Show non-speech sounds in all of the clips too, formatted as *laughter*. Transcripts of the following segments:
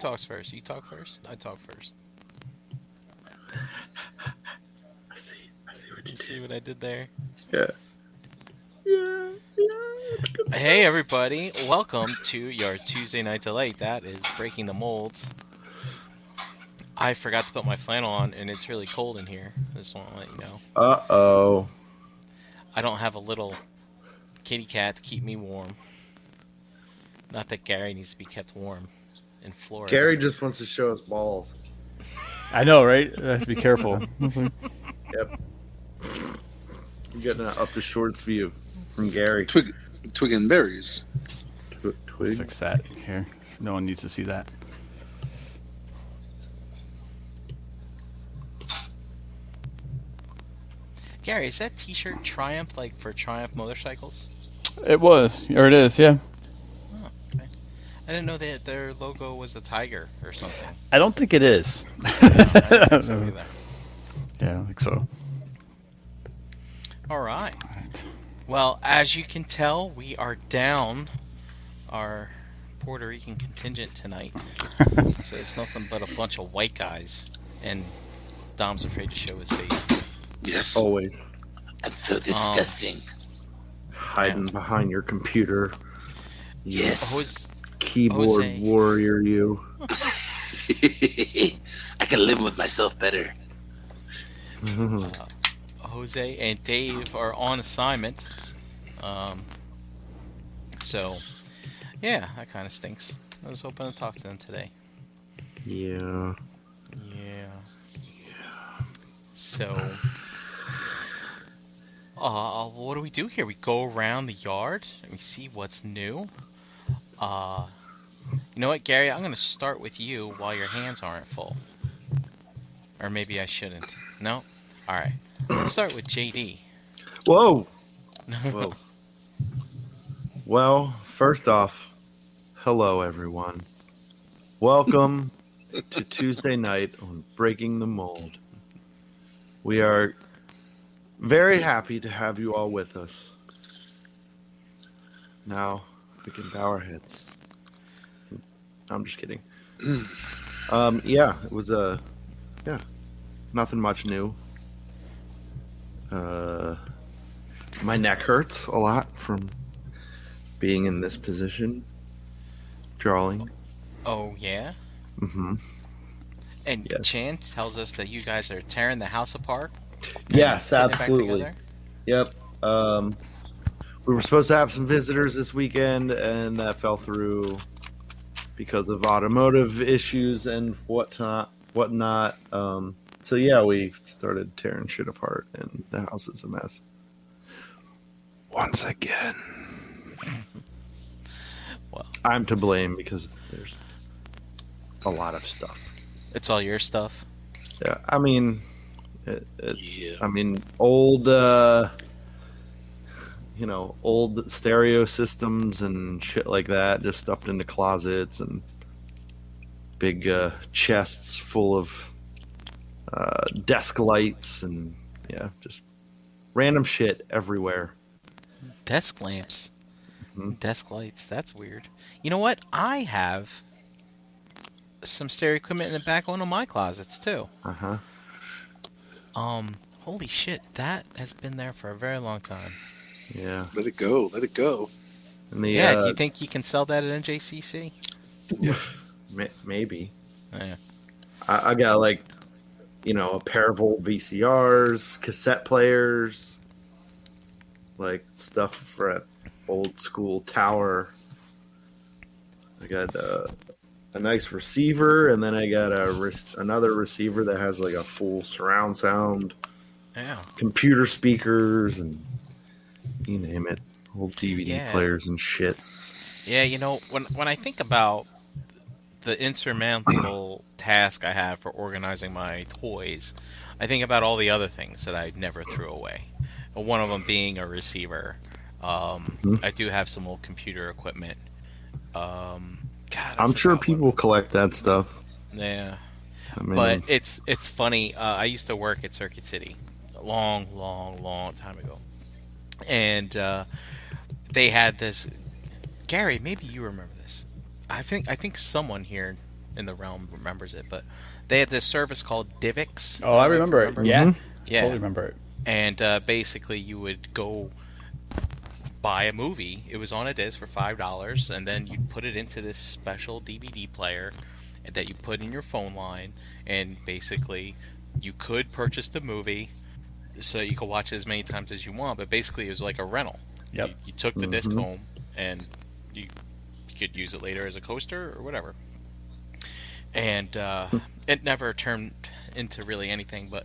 to talks first? You talk first. I talk first. I see. I see what You you see what I did there? Yeah. Yeah. Yeah. Hey everybody, welcome to your Tuesday night delight. That is breaking the mold. I forgot to put my flannel on, and it's really cold in here. Just want to let you know. Uh oh. I don't have a little kitty cat to keep me warm. Not that Gary needs to be kept warm in Florida. Gary just wants to show us balls. I know, right? I have to be careful. *laughs* Yep. You're getting an up the shorts view from Gary. Twig, twig and berries. Tw- Twig. Fix that here. No one needs to see that. Gary, is that T-shirt Triumph like for Triumph motorcycles? It was, or it is, yeah. Okay. I didn't know that their logo was a tiger or something. I don't think it is. I didn't know either. yeah, I think so. All right. Alright. Well, as you can tell, we are down our Puerto Rican contingent tonight. *laughs* so it's nothing but a bunch of white guys, and Dom's afraid to show his face. Yes. Always That's so disgusting. Um, hiding behind your computer. yes. Jose, Keyboard Jose. warrior, you. *laughs* I can live with myself better. Jose and Dave are on assignment. Um, so, yeah, that kind of stinks. I was hoping to talk to them today. Yeah. yeah. Yeah. So, uh, what do we do here? We go around the yard and we see what's new. Uh, you know what, Gary? I'm gonna start with you while your hands aren't full. Or maybe I shouldn't. No. All right. Let's start with JD. Whoa. *laughs* Whoa. well, first off, hello everyone. Welcome to *laughs* Tuesday night on Breaking the Mold. We are very happy to have you all with us. Now we can bow our heads. I'm just kidding. *clears throat* um, yeah, it was a yeah, nothing much new. Uh, my neck hurts a lot from being in this position, drawing. oh yeah. Mm-hmm. And Yes. Chan tells us that you guys are tearing the house apart. Yes, getting it back absolutely. Yep. Um, we were supposed to have some visitors this weekend, and that fell through because of automotive issues and whatnot. Whatnot. Um, so yeah, we started tearing shit apart, and the house is a mess. Once again. Well. I'm to blame because there's a lot of stuff. It's all your stuff. Yeah, I mean, it, it's, Yeah. I mean, old, uh, you know, old stereo systems and shit like that, just stuffed into closets and big uh, chests full of uh, desk lights and yeah, just random shit everywhere. Desk lamps. Mhm. Desk lights. That's weird. You know what? I have some stereo equipment in the back one of my closets too. Uh huh. Um, holy shit, that has been there for a very long time. Yeah. Let it go. Let it go. And the Yeah, uh, do you think you can sell that at NJCC? *laughs* ma- maybe Yeah. I, I got like, you know, a pair of old VCRs, cassette players, like stuff for a old school tower. I got uh, a nice receiver, and then I got a res- another receiver that has like a full surround sound, Yeah. computer speakers, and you name it, old DVD Yeah. players and shit. Yeah, you know, when when I think about the insurmountable task I have for organizing my toys, I think about all the other things that I never threw away. One of them being a receiver. Um, Mhm. I do have some old computer equipment. Um, God, I'm sure people collect that stuff. Yeah, I mean, but it's it's funny. Uh, I used to work at Circuit City a long, long, long time ago, and uh, they had this. Gary, maybe you remember this. I think I think someone here in the realm remembers it, but they had this service called DivX. Oh, I remember it. Yeah. Yeah, totally remember it. and uh, basically you would go buy a movie. It was on a disc for five dollars, and then you'd put it into this special DVD player that you put in your phone line, and basically you could purchase the movie so you could watch it as many times as you want. But basically, it was like a rental. Yep. You, you took the disc Mhm. home, and you, you could use it later as a coaster or whatever. And uh, it never turned into really anything, but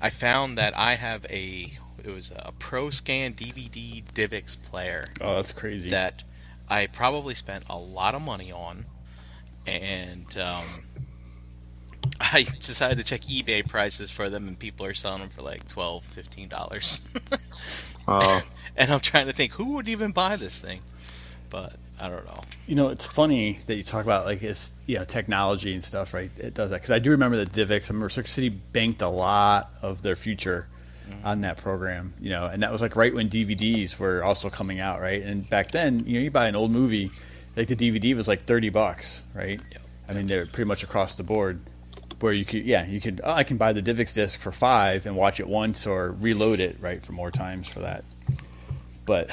I found that I have a it was a Pro Scan DVD DivX player Oh, that's crazy. that I probably spent a lot of money on, and um, *laughs* I decided to check eBay prices for them, and people are selling them for like 12 15 dollars. Uh, *laughs* and I'm trying to think who would even buy this thing, but I don't know. You know, it's funny that you talk about like it's you know technology and stuff, right? It does that because I do remember that DivX. I remember Circuit City banked a lot of their future on that program, you know, and that was like right when DVDs were also coming out, right? And back then, you know, you buy an old movie, like the DVD was like thirty bucks, right? Yep. I mean, they're pretty much across the board. Where you could, yeah, you could. Oh, I can buy the DivX disc for five and watch it once, or reload it, right, for more times for that. But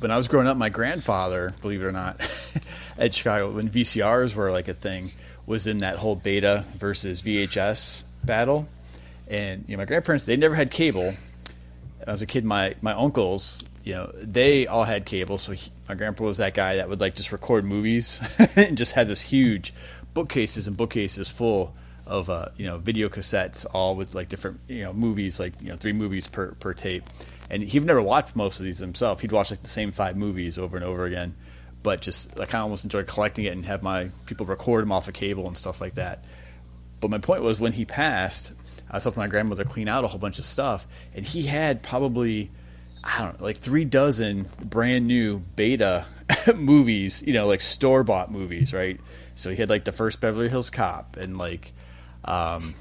when I was growing up, my grandfather, believe it or not, *laughs* at Chicago, when VCRs were like a thing, was in that whole beta versus VHS battle. And you know, my grandparents they never had cable. I was a kid. My my uncles, you know, they all had cable. So he, my grandpa was that guy that would like just record movies *laughs* and just had this huge bookcases and bookcases full of uh, you know video cassettes, all with like different you know movies, like you know three movies per per tape. And he'd never watched most of these himself. He'd watch like the same five movies over and over again. But just I kind of almost enjoyed collecting it and have my people record them off of cable and stuff like that. But my point was when he passed, I was helping my grandmother clean out a whole bunch of stuff, and he had probably I don't know, like three dozen brand new beta *laughs* movies, you know, like store bought movies, right? So he had like the first Beverly Hills Cop and like um,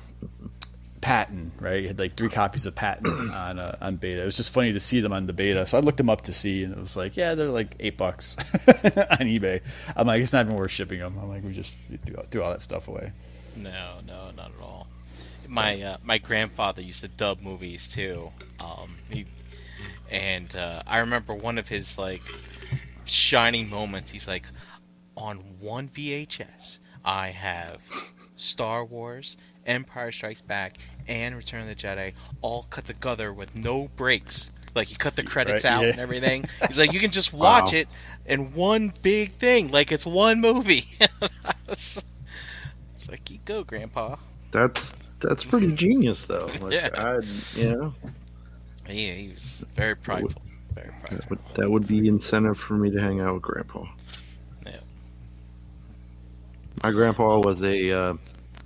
Patton, right? He had like three copies of Patton on uh, on beta. It was just funny to see them on the beta. So I looked them up to see, and it was like, yeah, they're like eight bucks *laughs* on eBay. I'm like, it's not even worth shipping them. I'm like, we just threw, threw all that stuff away. No, no, not at all. My uh, my grandfather used to dub movies too. Um, he, and uh, I remember one of his like shining moments. He's like, on one VHS, I have Star Wars, Empire Strikes Back, and Return of the Jedi all cut together with no breaks. Like he cut the credits right, out yeah. and everything. He's like, you can just *laughs* watch Wow. it in one big thing, like it's one movie. *laughs* it's like, you go, Grandpa. that's that's pretty *laughs* genius, though. Like, Yeah. I, you know, He, he was very prideful. Very that would, that would be incentive for me to hang out with Grandpa. Yeah. My grandpa was a uh,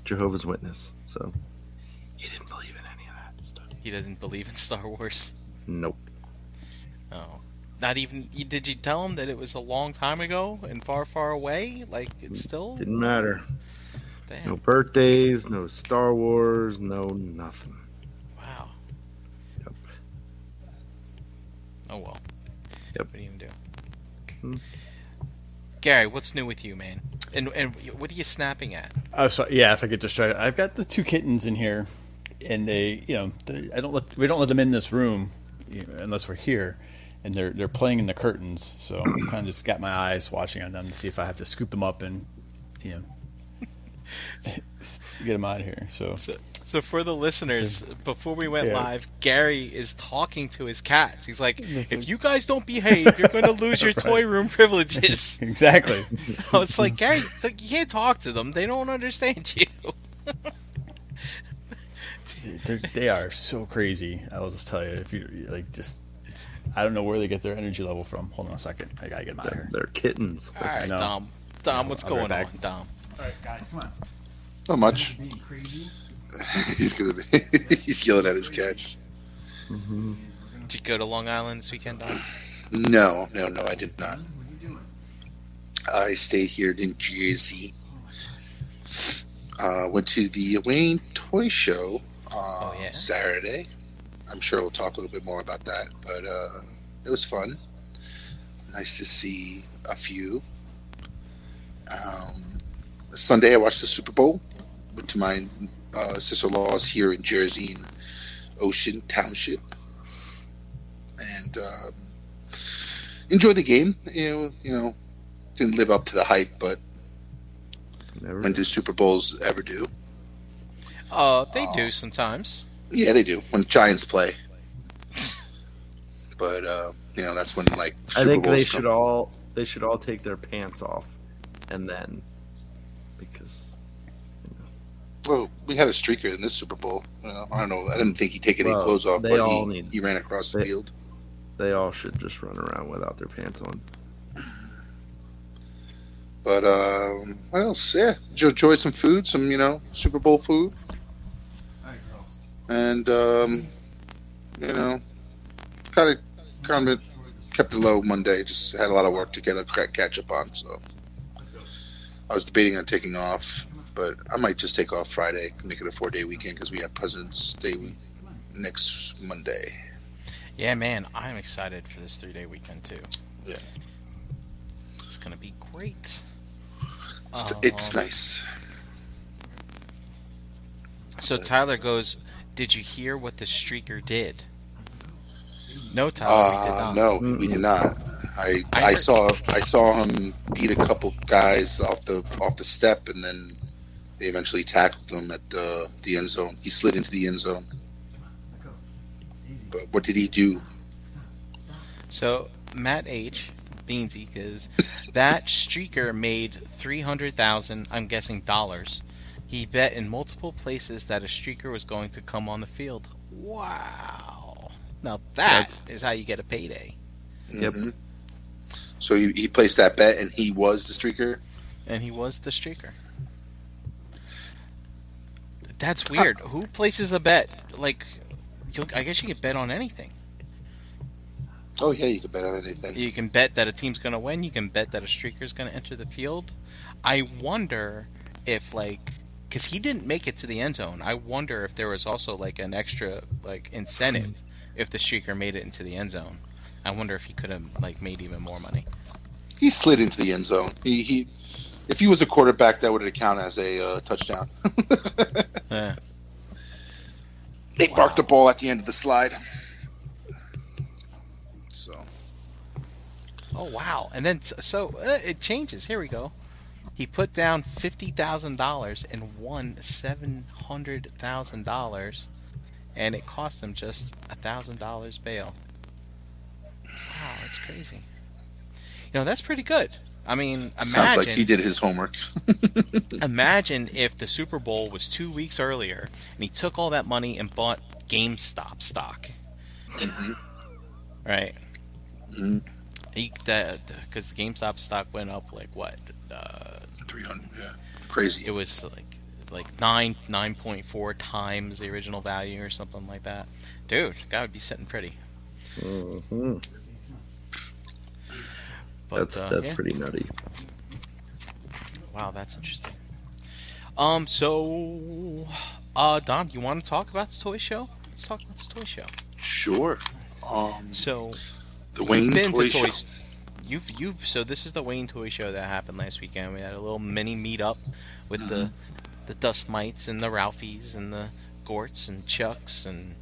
Jehovah's Witness, so he didn't believe in any of that stuff. He doesn't believe in Star Wars. Nope. Oh. Not even. Did you tell him that it was a long time ago and far, far away? Like, it's still. Didn't matter. Damn. No birthdays, no Star Wars, no nothing. Wow. Yep. Oh well. Yep. What do you even do? Hmm. Gary, what's new with you, man? And and what are you snapping at? Oh, sorry. yeah, if I could just try, I've got the two kittens in here, and they, you know, they, I don't let we don't let them in this room you know, unless we're here, and they're they're playing in the curtains. So I'm kind of just got my eyes watching on them to see if I have to scoop them up and, you know, *laughs* get them out of here. So So, so for the listeners, before we went Yeah. live, Gary is talking to his cats. He's like, That's "If you guys don't behave, you're going to lose your *laughs* toy room privileges." *laughs* exactly. *laughs* So it's like, Gary, th- you can't talk to them. They don't understand you. They're, they are so crazy. I will just tell you, if you like, just it's I don't know where they get their energy level from. Hold on a second, I gotta get them out of here. They're kittens. All right, know. Dom. Dom, what's I'll going right on, back. Dom? All right, guys, come on. Not much. *laughs* He's gonna be. *laughs* he's yelling at his cats. hmm Did you go to Long Island this weekend, Dom? No, no, no, I did not. I stayed here in Jersey. Uh, went to the Wayne Toy Show uh, Oh, yeah? Saturday. I'm sure we'll talk a little bit more about that, but uh, it was fun. Nice to see a few. Um, Sunday I watched the Super Bowl. Went to my uh, sister-in-law's here in Jersey, in Ocean Township, and um, enjoyed the game. You know, you know, didn't live up to the hype, but Never. when do Super Bowls ever do? Uh, they Oh. do sometimes. Yeah, they do when the Giants play. But uh, you know, that's when like I think Bowls they come. should all they should all take their pants off, and then because Well, we had a streaker in this Super Bowl. I don't know. I didn't think he'd take any Well, clothes off, but all he, need- he ran across the they- field. they all should just run around without their pants on. But um, what else? Yeah, enjoy some food, some you know Super Bowl food, and um, you know, kind of kind of kept it low Monday. Just had a lot of work to get a catch up on. So I was debating on taking off, but I might just take off Friday, make it a four day weekend because we have President's Day next Monday. Yeah, man, I'm excited for this three day weekend too. Yeah. It's gonna be great. It's, it's Um, nice. So Tyler goes, "Did you hear what the streaker did?" No, Tyler, we did Uh, not. no, we did not. I I I, heard- saw I saw him beat a couple guys off the off the step, and then they eventually tackled him at the the end zone. He slid into the end zone. But what did he do? So Matt H. Beansy because that streaker made three hundred thousand. I'm guessing dollars. He bet in multiple places that a streaker was going to come on the field. Wow! Now that is how you get a payday. Yep. Mhm. So he, he placed that bet, and he was the streaker. And he was the streaker. That's uh, weird. Who places a bet? Like, I guess you can bet on anything. Oh yeah, you can bet on anything. You can bet that a team's going to win. You can bet that a streaker's going to enter the field. I wonder if like because he didn't make it to the end zone. I wonder if there was also like an extra like incentive if the streaker made it into the end zone. I wonder if he could have like made even more money. He slid into the end zone. He he. If he was a quarterback, that would have counted as a uh, touchdown. *laughs* Yeah. They Wow. barked the ball at the end of the slide. So Oh wow! And then so uh, it changes. Here we go. He put down fifty thousand dollars and won seven hundred thousand dollars, and it cost him just a thousand dollars bail. Wow, that's crazy. You know that's pretty good. I mean, sounds like he did his homework. *laughs* imagine if the Super Bowl was two weeks earlier and he took all that money and bought GameStop stock, Mhm. right? Mhm. He that because GameStop stock went up like what? Uh, Three hundred, yeah, crazy. it was like like nine nine point four times the original value or something like that. Dude, guy would be sitting pretty. hmm But That's uh, that's yeah. pretty nutty. wow, that's interesting. Um, so uh, Dom, you want to talk about the toy show? Let's talk about the toy show. Sure. Um, So the Wayne been Toy to Show. Toys. You've you've so this is the Wayne Toy Show that happened last weekend. We had a little mini meetup with the Mm-hmm. the Dust Mites and the Ralphies and the Gorts and Chucks and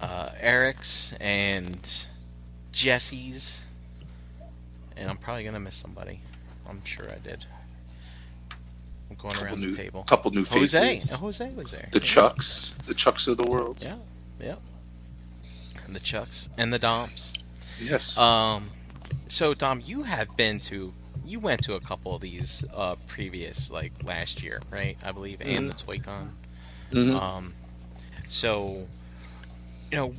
uh, Eric's and Jesse's. And I'm probably gonna miss somebody. I'm sure I did. I'm going Couple around new, the table. A couple new faces. Jose, Jose was there. The Yeah. Chucks, the Chucks of the world. Yeah, yeah. And the Chucks and the Doms. Yes. Um, so Dom, you have been to, you went to a couple of these uh, previous, like last year, right? I believe, and the ToyCon. Mhm. Um, so, you know,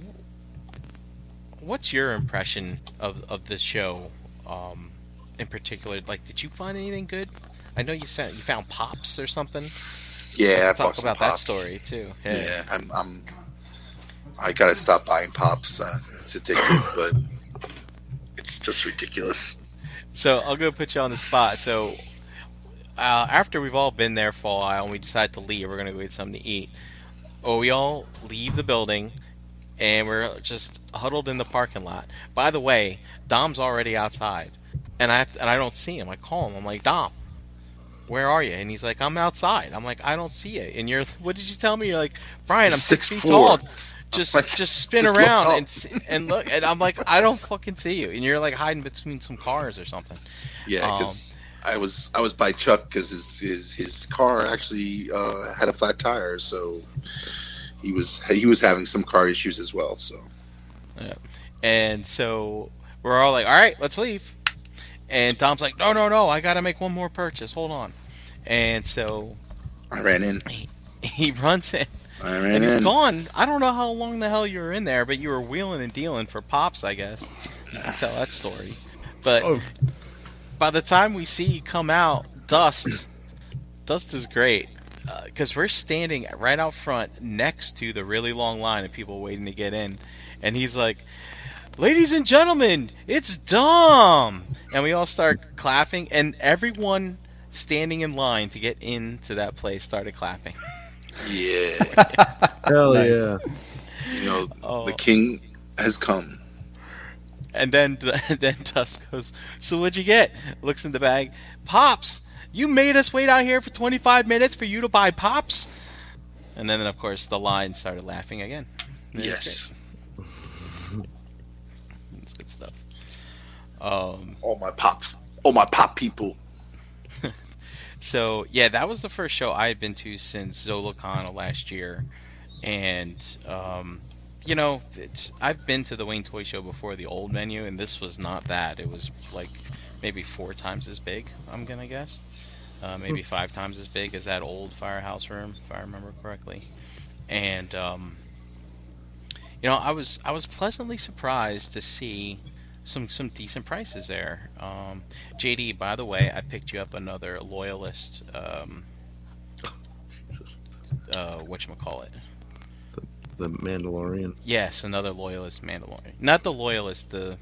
what's your impression of of the show, um, in particular? Like, did you find anything good? I know you said you found pops or something. yeah, Talk about pops. that story too. Yeah, I'm, I'm. I gotta stop buying pops. Uh, it's addictive, but it's just ridiculous. So I'll go put you on the spot. So uh, after we've all been there for a while and we decide to leave, we're gonna go get something to eat. Or we all leave the building and we're just huddled in the parking lot. By the way, Dom's already outside, and I and I don't see him. I call him. I'm like, Dom, where are you? And he's like, I'm outside. I'm like, I don't see you. And you're, what did you tell me? You're like, Brian, I'm six, Six feet four. tall. Just, like, just *laughs* spin just around and and look. And I'm like, I don't fucking see you. And you're like hiding between some cars or something. Yeah, Um, because I was I was by Chuck because his, his his car actually uh, had a flat tire, so he was he was having some car issues as well. So yeah. And so we're all like, all right, let's leave. And Dom's like, no, no, no, I got to make one more purchase. Hold on. And so I ran in. he runs in I ran and he's in. gone. I don't know how long the hell you were in there, but you were wheeling and dealing for pops, I guess. You can *sighs* tell that story. But Oh. by the time we see you come out, Dust, Dust is great. Uh, because we're standing right out front next to the really long line of people waiting to get in. And he's like, Ladies and gentlemen, it's Dom! And we all start clapping, and everyone standing in line to get into that place started clapping. Yeah, *laughs* Hell Nice. yeah. you know Oh. the king has come. And then *laughs* then Dust goes, "So what'd you get?" Looks in the bag. Pops. You made us wait out here for 25 minutes for you to buy pops. And then of course the line started laughing again. Yes. It's good stuff. Um, all my pops, all my pop people. *laughs* so yeah, that was the first show I had been to since ZolaCon last year, and um, you know, it's I've been to the Wayne Toy Show before the old menu, and this was not that. It was like maybe four times as big. I'm gonna guess, uh, maybe five times as big as that old firehouse room, if I remember correctly. And um, you know, I was I was pleasantly surprised to see some some decent prices there. Um, JD, by the way, I picked you up another loyalist. Um, *laughs* uh, what call it? The Mandalorian. Yes, another loyalist Mandalorian. Not the loyalist. The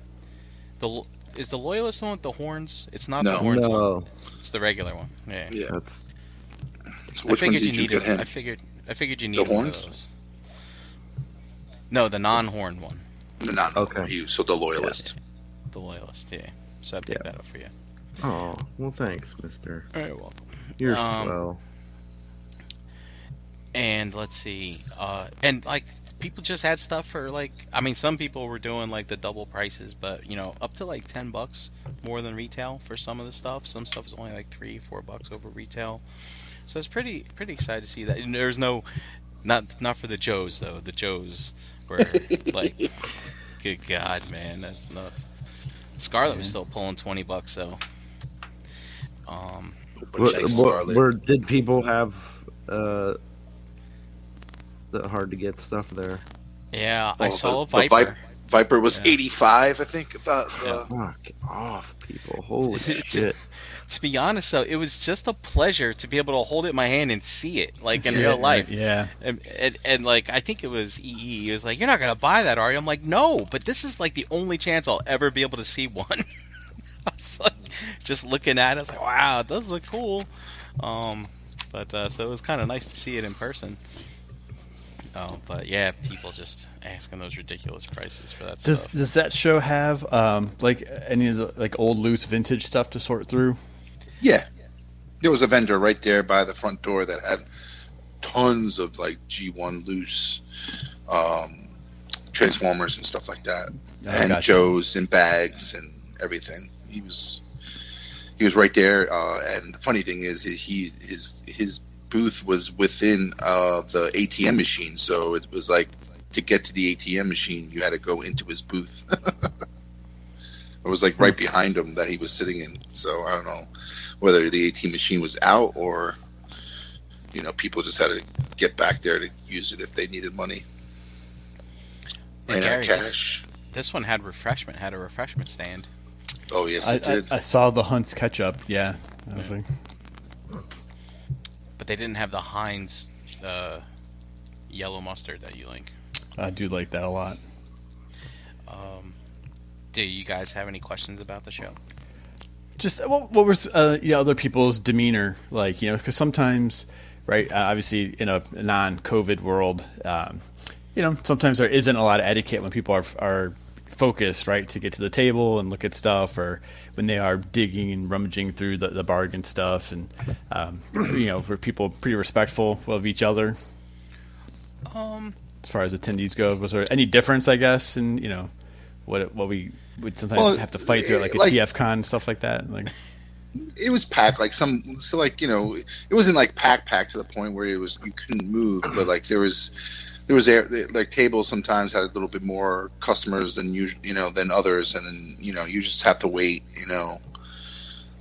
the is the loyalist one with the horns? It's not No. the horns one. No, It's the regular one. Yeah. Yeah. that's So I which one figured did you needed. get him? I figured. I figured you needed one of horns? those. No, the non-horn one, No, not Okay. you. So the loyalist. the loyalist. Yeah. So I picked Yeah. that up for you. oh well. Thanks, Mister. Very welcome. You're Um, swell. and let's see uh and like people just had stuff for like i mean some people were doing like the double prices but you know up to like 10 bucks more than retail for some of the stuff. Some stuff is only like three four bucks over retail. So it's pretty pretty excited to see that. And there's no not not for the joes though. The joes were *laughs* like good god man that's nuts. Scarlet was still pulling 20 bucks though. Um Nobody What, likes what, Scarlet. where did people have uh, the hard to get stuff there? yeah i Oh, saw a the- the viper Vi- Viper was Yeah. 85, I think. The, the, Fuck off, people! Holy *laughs* shit! to be honest though, it was just a pleasure to be able to hold it in my hand and see it, like in See real it, life. Yeah. And, and, and like I think it was EE. He was like, "You're not gonna buy that, are you?" I'm like, "No, but this is like the only chance I'll ever be able to see one." *laughs* I was like, just looking at it, I was like, "Wow, it does look cool." Um, but uh, so it was kind of nice to see it in person. Oh, but yeah, people just asking those ridiculous prices for that Does stuff. does that show have um like any of the like old loose vintage stuff to sort through? yeah. There was a vendor right there by the front door that had tons of like G1 loose um, Transformers and stuff like that. Oh, and gotcha. Joe's and bags and everything. He was he was right there. Uh, and the funny thing is, he, he his his booth was within uh, the ATM machine, so it was like to get to the ATM machine, you had to go into his booth. *laughs* it was like right behind him that he was sitting in. So I don't know whether the ATM machine was out or you know people just had to get back there to use it if they needed money. Hey, Ran Gary, this- cash. This one had refreshment, had a refreshment stand. Oh yes, I, it I, did. I saw the Hunt's ketchup. Yeah. I was like, but they didn't have the Heinz uh, yellow mustard that you like. I do like that a lot. Um, do you guys have any questions about the show? Just what, what was uh, you know, other people's demeanor like? You know, because sometimes, right? Uh, obviously, in a non-COVID world, um, you know, sometimes there isn't a lot of etiquette when people are are focused, right, to get to the table and look at stuff, or when they are digging and rummaging through the, the bargain stuff, and um, you know, for people pretty respectful of each other Um, as far as attendees go? Was there any difference, I guess, in you know what what we would sometimes Well, have to fight through, like a like- TF con stuff like that? Like, it was packed like some so like you know it wasn't like packed packed to the point where it was you couldn't move but like there was there was air like tables sometimes had a little bit more customers than usual you know than others and then you know you just have to wait you know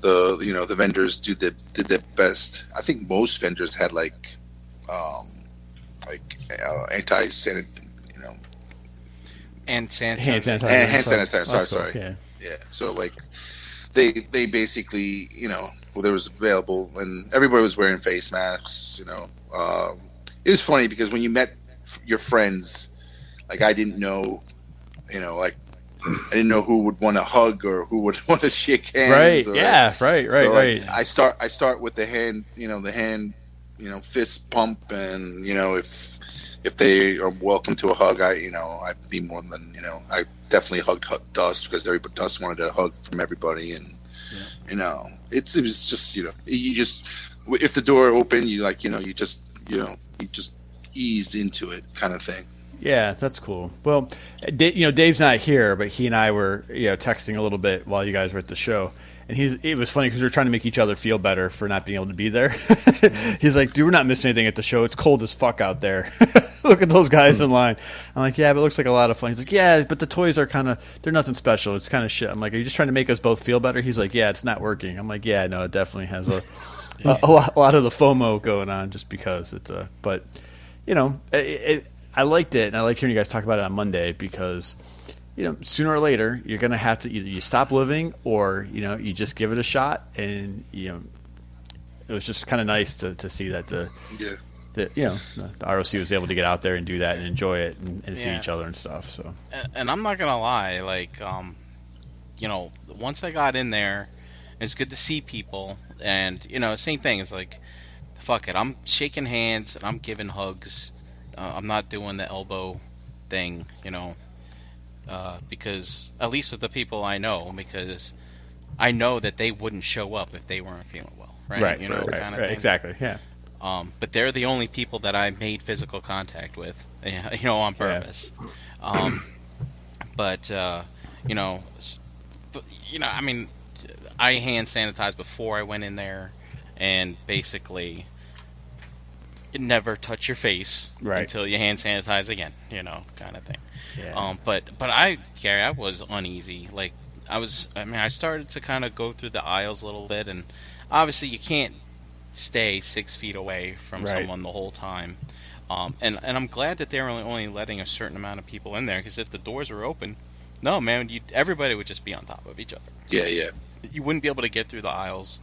the you know the vendors did the did their best i think most vendors had like um like uh, anti sanit you know and Santa. hand sanitizer. And hand sanitizer, sorry, cool. sorry. Yeah. Yeah, so like they they basically you know well, there was available and everybody was wearing face masks. You know, um, it was funny because when you met f- your friends, like I didn't know, you know, like I didn't know who would want to hug or who would want to shake hands. Right. or- Yeah. Right. Right. so, right. like, I start I start with the hand, you know, the hand, you know, fist pump, and you know if if they are welcome to a hug, I you know I'd be more than you know I definitely hugged Hu- Dust because everybody Dust wanted a hug from everybody, and you know it's it was just you know you just if the door opened, you like you know you just you know you just eased into it kind of thing. Yeah, that's cool. Well, you know, Dave's not here, but he and I were, you know, texting a little bit while you guys were at the show, and he's. It was funny because we were trying to make each other feel better for not being able to be there. *laughs* he's like, "Dude, we're not missing anything at the show. It's cold as fuck out there. *laughs* Look at those guys in line." I'm like, "Yeah, but it looks like a lot of fun." He's like, "Yeah, but the toys are kind of, they're nothing special. It's kind of shit." I'm like, "Are you just trying to make us both feel better?" He's like, "Yeah, it's not working." I'm like, "Yeah, no, it definitely has a." *laughs* A, a, lot, a lot of the FOMO going on just because it's a, but you know, it, it, I liked it, and I like hearing you guys talk about it on Monday because, you know, sooner or later you're going to have to either you stop living or you know you just give it a shot, and you know, it was just kind of nice to, to see that the, Yeah. the you know the ROC was able to get out there and do that and enjoy it and, and see each other and stuff. So and, and I'm not gonna lie, like, um, you know, once I got in there, it's good to see people, and you know, same thing. It's like, fuck it, I'm shaking hands and I'm giving hugs. Uh, I'm not doing the elbow thing, you know, uh, because at least with the people I know, because I know that they wouldn't show up if they weren't feeling well, right? you know, right, kind of right, exactly, yeah, Um, but they're the only people that I made physical contact with, *laughs* you know, on purpose. Yeah. Um, but uh, you know, but, you know, I mean, I hand sanitized before I went in there, and basically, never touch your face Right. until you hand sanitize again, you know, kind of thing. yeah. Um, but but I, Gary, I was uneasy. Like I was, I mean, I started to kind of go through the aisles a little bit, and obviously you can't stay six feet away from Right. someone the whole time. Um, and and I'm glad that they're only, only letting a certain amount of people in there because if the doors were open, no man, you everybody would just be on top of each other. Yeah, yeah. You wouldn't be able to get through the aisles,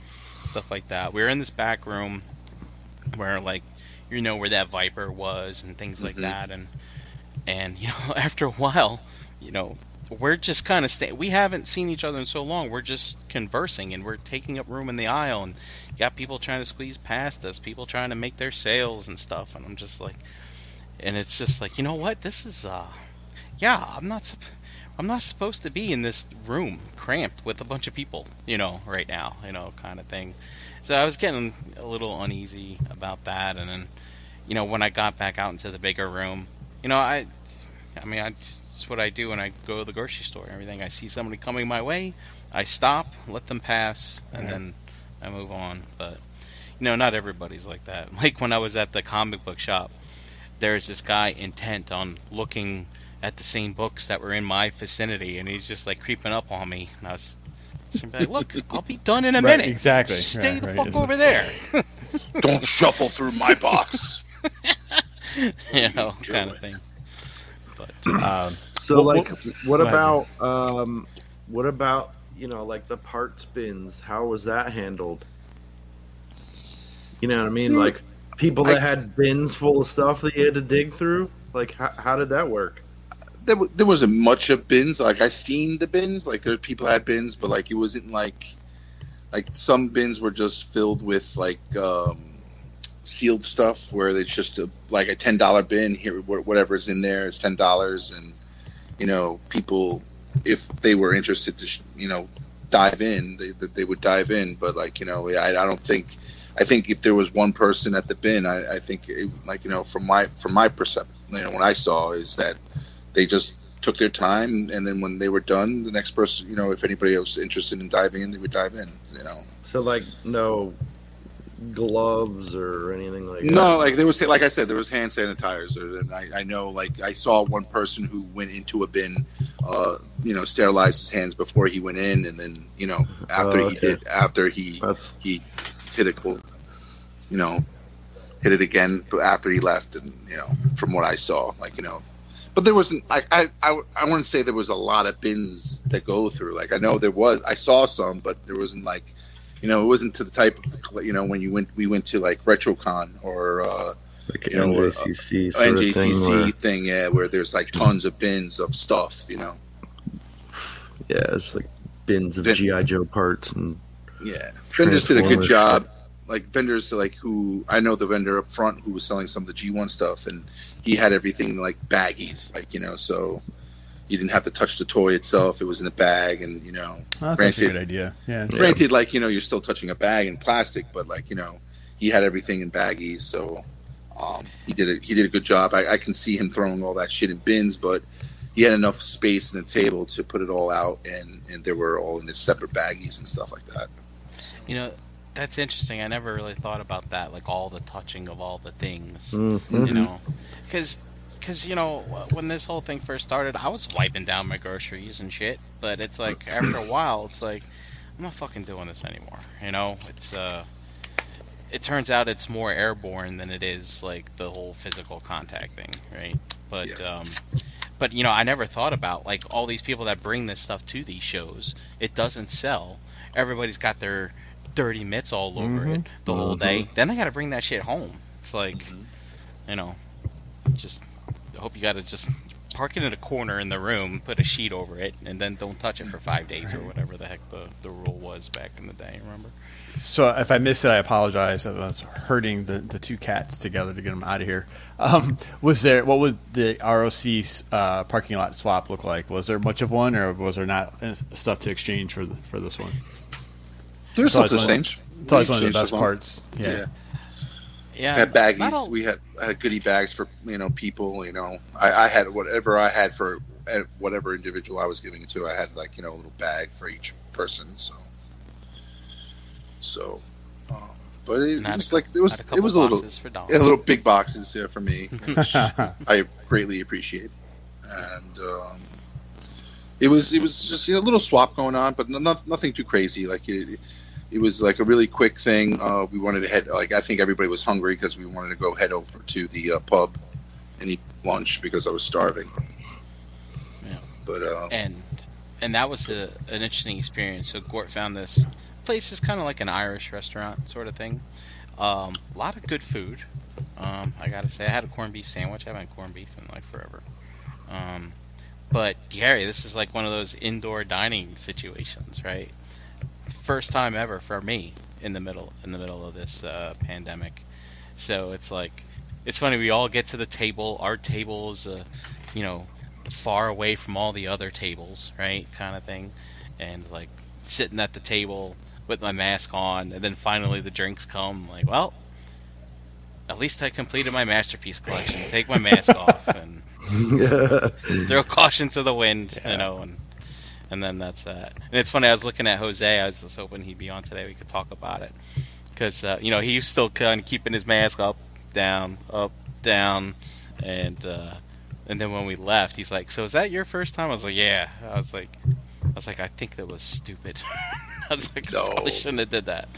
stuff like that. We were in this back room where like you know where that viper was and things like Mhm. that. And and you know *laughs* after a while you know we're just kind of stay we haven't seen each other in so long. We're just conversing and we're taking up room in the aisle and got people trying to squeeze past us people trying to make their sales and stuff. And i'm just like and it's just like you know what? This is uh yeah i'm not sup- i'm not supposed to be in this room cramped with a bunch of people you know right now you know kind of thing so i was getting a little uneasy about that and then you know when i got back out into the bigger room you know i i mean i it's what i do when i go to the grocery store and everything. I see somebody coming my way i stop let them pass and Right. then i move on. But you know not everybody's like that. *laughs* Like when i was at the comic book shop there's this guy intent on looking at the same books that were in my vicinity and he's just like creeping up on me. And i was just gonna be like, look i'll be done in a Right, minute exactly. Just stay Right, the right. fuck It's- over there *laughs* Don't shuffle through my box. *laughs* you know do kind of thing but Um, So What- like, what go about um, what about you know like the parts bins? How was that handled? You know what I mean? Like people that I- had bins full of stuff that you had to dig through. Like how, how did that work? There, there wasn't much of bins. Like I seen the bins, like there people had bins, but like it wasn't like like some bins were just filled with like um, sealed stuff, where it's just a, like a ten dollar bin. Here, wh- whatever's in there is ten dollars, and you know people if they were interested to you know dive in, they they would dive in. But like you know, I, I don't think. I think if there was one person at the bin, I, I think it, like you know from my from my perception, you know, what I saw is that they just took their time, and then when they were done, the next person, you know, if anybody was interested in diving in, they would dive in. You know, So like no gloves or anything like no, like there was like I said, there was hand sanitizers, and I, I know like I saw one person who went into a bin, uh, you know, sterilized his hands before he went in, and then you know after Oh, he okay. did after he. That's he hit it, you know, hit it again after he left, and you know, from what I saw, like you know, but there wasn't. I I I, I wouldn't say there was a lot of bins that go through. Like I know there was. I saw some, but there wasn't like, you know, it wasn't to the type of you know when you went we went to like RetroCon or uh, like you know, uh, NJCC of thing where- thing, yeah, where there's like tons of bins of stuff, you know. yeah, it's like bins of GI Joe parts and Yeah, vendors did a good job. Like vendors, like who I know the vendor up front who was selling some of the G1 stuff, and he had everything like baggies, like you know, so you didn't have to touch the toy itself; it was in a bag, and you know, Oh, that's actually a Granted- good idea. Yeah. granted, like you know, you're still touching a bag in plastic, but like you know, he had everything in baggies, so um, he did a, he did a good job. I, I can see him throwing all that shit in bins, but he had enough space in the table to put it all out, and and they were all in the separate baggies and stuff like that. You know, that's interesting. I never really thought about that, like all the touching of all the things. Mhm. You know, because. Because you know when this whole thing first started, I was wiping down my groceries and shit. But it's like *clears throat* after a while, it's like I'm not fucking doing this anymore. You know, it's uh, it turns out it's more airborne than it is like the whole physical contact thing, right? But um, but you know, I never thought about like all these people that bring this stuff to these shows. It doesn't sell. Everybody's got their dirty mitts all over it the whole Mhm. day. Then they got to bring that shit home. It's like, you know, just I hope you got to just park it in a corner in the room, put a sheet over it, and then don't touch it for five days or whatever the heck the, the rule was back in the day. Remember? So if I missed it, I apologize. I was herding the, the two cats together to get them out of here. Um, was there what would the ROC uh, parking lot swap look like? Was there much of one, or was there not uh, stuff to exchange for the, for this one? There's So I stuff to was. It's always one of the best stuff. parts. Yeah. Yeah. Yeah. had baggies. We had, had goodie bags for you know people. You know, I, I had whatever I had for uh, whatever individual I was giving it to. I had like you know a little bag for each person. So, so, um, but it, and had a was like it was a it was a little boxes for a little big boxes yeah, for me, which *laughs* *laughs* I greatly appreciate. And um, it was it was just you know, a little swap going on, but no, not, nothing too crazy. Like it, it was like a really quick thing. Uh, we wanted to head like I think everybody was hungry because we wanted to go head over to the uh, pub and eat lunch because I was starving. Yeah. But uh, and and that was a, an interesting experience. So Gort found this place is kind of like an Irish restaurant sort of thing. Um, a lot of good food. Um, I gotta say, I had a corned beef sandwich. I haven't had corned beef in like forever. Um, but Gary, this is like one of those indoor dining situations, right? First time ever for me in the middle in the middle of this uh, pandemic. So it's like it's funny. We all get to the table. Our table is, uh, you know, far away from all the other tables, right? Kind of thing. And like sitting at the table with my mask on, and then finally the drinks come. Like, well, at least I completed my masterpiece collection. Take my mask *laughs* off and *laughs* throw caution to the wind, Yeah. you know, and and then that's that. And it's funny. I was looking at Jose. I was just hoping he'd be on today. We could talk about it because uh, you know he's still kind of keeping his mask up, down, up, down, and uh, and then when we left, he's like, "So is that your first time?" I was like, "Yeah." I was like, "I was like, I think that was stupid." *laughs* I was like, "I No. probably shouldn't have did that,"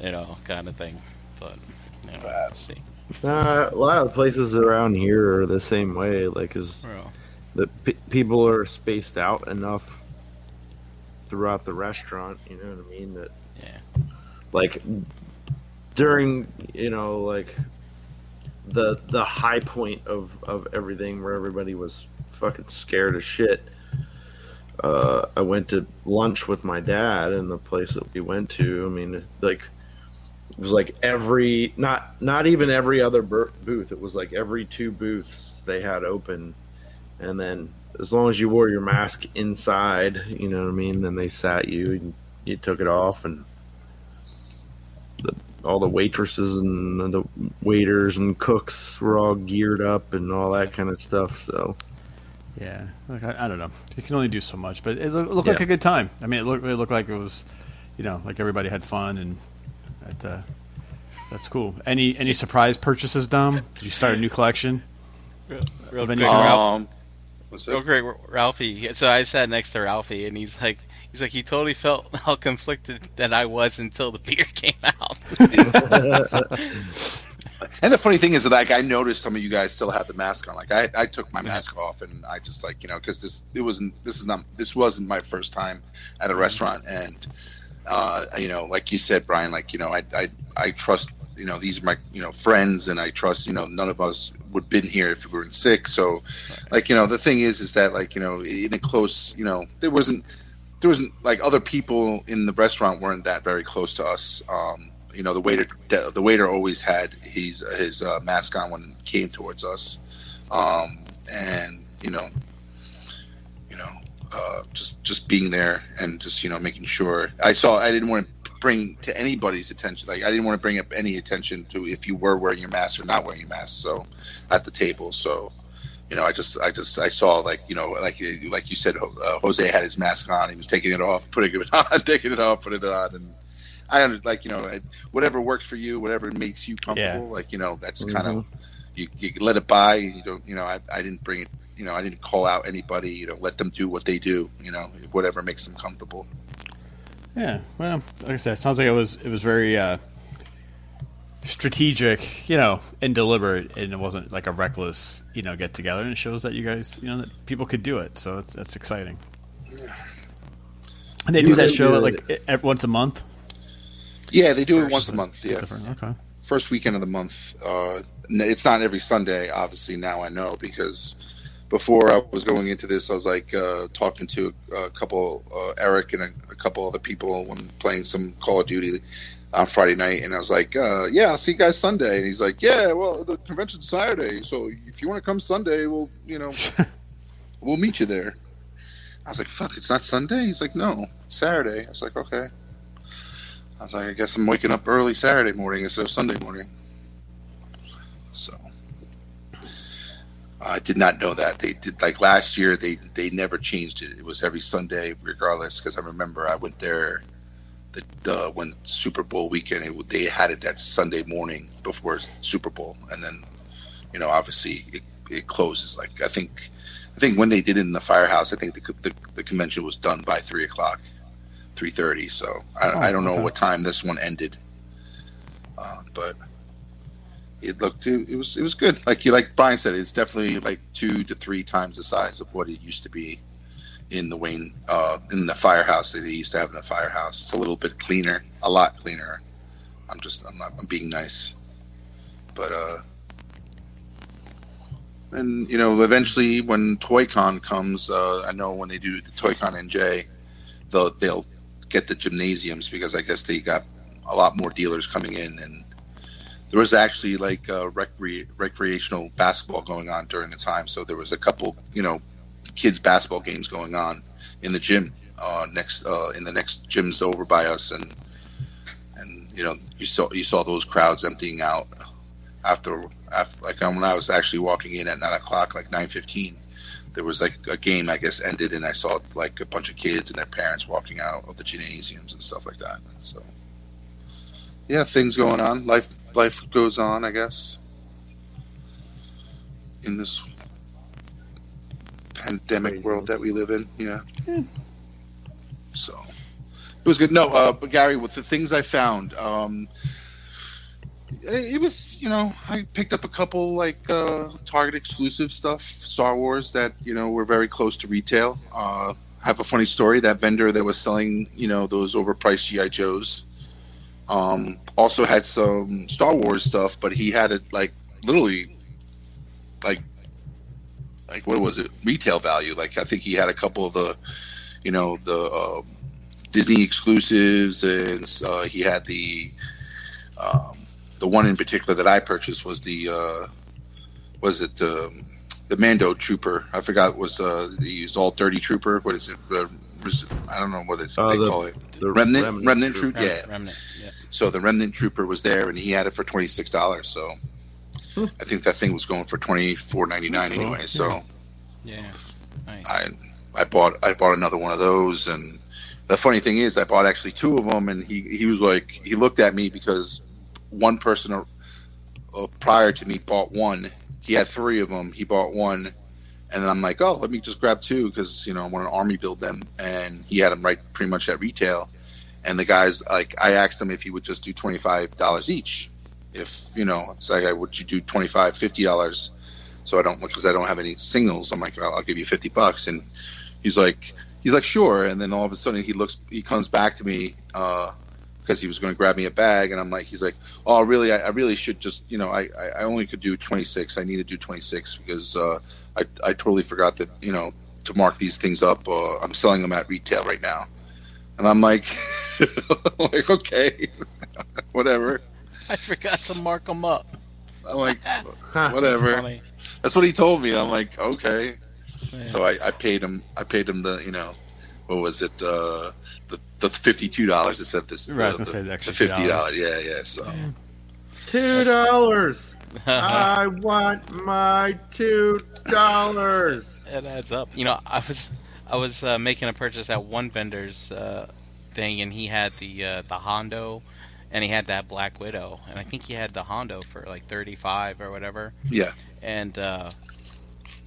you know, kind of thing. But you know, Bad. we'll see. Uh, a lot of places around here are the same way. Like, is Well, the pe people are spaced out enough throughout the restaurant. You know what I mean? That Yeah. like during you know like the the high point of of everything where everybody was fucking scared as shit. Uh, I went to lunch with my dad in the place that we went to. I mean, like it was like every not not even every other booth. It was like every two booths they had open, and then as long as you wore your mask inside, you know what I mean. Then they sat you and you took it off, and the, all the waitresses and the waiters and cooks were all geared up and all that kind of stuff. So Yeah, like, I, I don't know. You can only do so much, but it looked, looked like a good time. I mean, it looked, it looked like it was, you know, like everybody had fun, and that, uh, that's cool. Any any surprise purchases, Dom? Did you start a new collection? Real, real Of any- Um, what's real up? quick, Ralphie. So I sat next to Ralphie, and he's like, he's like, he totally felt *laughs* how conflicted that I was until the beer *laughs* came out. *laughs* And the funny thing is that like I noticed some of you guys still have the mask on. Like I, I took my mask off and I just like you know because this it wasn't this is not this wasn't my first time at a restaurant and uh, you know like you said Brian like you know I I, I trust you know these are my you know friends and I trust you know none of us would have been here if we weren't sick so like you know the thing is is that like you know in a close you know there wasn't there wasn't like other people in the restaurant weren't that very close to us. Um, you know, the waiter the waiter always had his his uh, mask on when he came towards us, um, and you know, you know, uh, just just being there and just you know making sure. I saw I didn't want to bring to anybody's attention. Like I didn't want to bring up any attention to if you were wearing your mask or not wearing your mask. So at the table, so you know, I just, I just, I saw like, you know, like, like you said, uh, Jose had his mask on. He was taking it off, *laughs* putting it on, taking it off, putting it on, and I under, like, you know, I- whatever works for you, whatever makes you comfortable, like, you know, that's kind of you, you let it by. You don't, you know, I, I didn't bring it, you know, I didn't call out anybody. You know, let them do what they do. You know, whatever makes them comfortable. Yeah, well, like I said, it sounds like it was it was very uh, strategic, you know, and deliberate, and it wasn't like a reckless, you know, get together. And it shows that you guys, you know, that people could do it. So that's, that's exciting. And they do that show like e- once a month. Yeah, they do it once a month. Yeah. Okay. first weekend of the month. Uh, it's not every Sunday, obviously. Now I know because before I was going into this, I was like uh, talking to a couple, uh, Eric and a, a couple other people when playing some Call of Duty on Friday night, and I was like, uh, "Yeah, I'll see you guys Sunday." And he's like, "Yeah, well, the convention's Saturday, so if you want to come Sunday, we'll, you know, *laughs* we'll meet you there." I was like, "Fuck, it's not Sunday." He's like, "No, it's Saturday." I was like, "Okay." I was like, I guess I'm waking up early Saturday morning instead of Sunday morning. So I did not know that they did like last year. They they never changed it. It was every Sunday, regardless. Because I remember I went there the, the when Super Bowl weekend. It, they had it that Sunday morning before Super Bowl, and then you know obviously it, it closes. Like I think I think when they did it in the firehouse, I think the the, the convention was done by three o'clock three thirty. So I, Oh, I don't know okay. what time this one ended, uh, but it looked it, it was it was good. Like you like Brian said, it's definitely like two to three times the size of what it used to be in the Wayne uh, in the firehouse that they used to have in the firehouse. It's a little bit cleaner, a lot cleaner. I'm just I'm not I'm being nice, but uh. And you know, eventually, when ToyCon comes, uh, I know when they do the ToyCon NJ, they'll they'll get the gymnasiums because I guess they got a lot more dealers coming in, and there was actually like uh, recre- recreational basketball going on during the time. So there was a couple, you know, kids basketball games going on in the gym uh, next uh, in the next gyms over by us, and and you know you saw you saw those crowds emptying out after after like when I was actually walking in at nine o'clock, like nine fifteen there was like a game I guess ended and I saw like a bunch of kids and their parents walking out of the gymnasiums and stuff like that. So yeah, things going on. Life life goes on, I guess. In this pandemic Craziness. world that we live in, yeah. So it was good. No, uh, but Gary, with the things I found, um, it it was you know I picked up a couple like uh, Target exclusive stuff, Star Wars that you know were very close to retail. Uh, I have a funny story. That vendor that was selling you know those overpriced GI Joes um, also had some Star Wars stuff, but he had it like literally like like what was it retail value? Like I think he had a couple of the you know the um, Disney exclusives, and uh, he had the um, the one in particular that I purchased was the uh, was it um, the Mando Trooper. I forgot was uh they used all dirty Trooper. What is it? Uh, I don't know what it's Oh, they the- call it. The Remnant Remnant, Troop. Troop. Yeah. Remnant. Yeah. So the Remnant Trooper was there, and he had it for twenty six dollars. So Hmm. I think that thing was going for twenty four ninety nine That's cool. anyway. So Yeah. Nice. I I bought I bought another one of those, and the funny thing is, I bought actually two of them, and he he was like he looked at me because one person uh, uh, prior to me bought one. He had three of them. He bought one, and then I'm like, oh, let me just grab two because you know I want an army build them, and he had them right pretty much at retail. And the guys like I asked him if he would just do twenty five dollars each. If you know, it's like, I would you do 25 50 dollars? So I don't because I don't have any singles. I'm like, I'll give you fifty bucks, and he's like, he's like, sure. And then all of a sudden he looks, he comes back to me uh, because he was going to grab me a bag, and I'm like, he's like, oh, really? I, I really should just, you know, I, I I only could do 26. I need to do 26 because uh, I I totally forgot that, you know, to mark these things up. Uh, I'm selling them at retail right now, and I'm like, *laughs* I'm like okay, *laughs* whatever. I forgot to mark them up. I'm like, *laughs* whatever. Funny. That's what he told me. I'm like, okay. Yeah. So I, I paid him. I paid him the you know, what was it? Uh, the the fifty two dollars instead of this. Right, I was the, gonna say the extra fifty $2. dollars. Yeah, yeah. So Two dollars. I want my two dollars. it adds up. You know, I was I was uh, making a purchase at one vendor's uh, thing, and he had the uh, the Hondo, and he had that Black Widow, and I think he had the Hondo for like thirty five or whatever. yeah, And uh,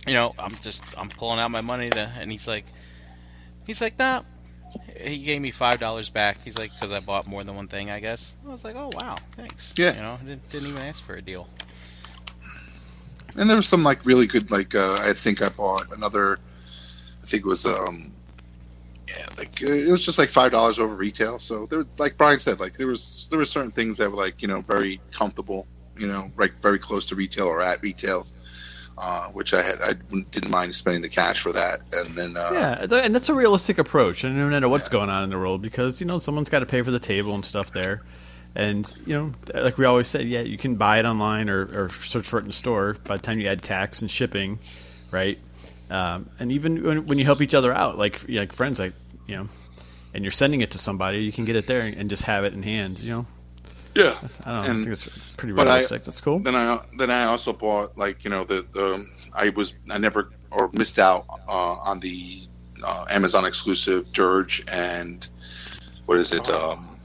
you know, I'm just I'm pulling out my money to, and he's like, he's like, nah. He gave me five dollars back. He's like, because I bought more than one thing, I guess. I was like, oh wow, thanks. Yeah. You know, I didn't, didn't even ask for a deal. and there was some like really good like uh, I think I bought another. I think it was um. Yeah, like it was just like five dollars over retail. So there, like Brian said, like there was there were certain things that were like you know very comfortable, you know, like very close to retail or at retail, uh, which I had I didn't mind spending the cash for that. And then uh, Yeah, and that's a realistic approach, and no matter what's going on in the world, because you know someone's got to pay for the table and stuff there, and you know, like we always say, yeah, you can buy it online or, or search for it in the store. By the time you add tax and shipping, right? Um, and even when, when you help each other out, like like friends, like you know, and you're sending it to somebody, you can get it there and, and just have it in hand. You know, yeah, that's, I don't know, I And- think it's, it's pretty but I- realistic. that's cool. then I then I also bought like you know the the I was I never or missed out uh, on the uh, Amazon exclusive Dirge and what is it um,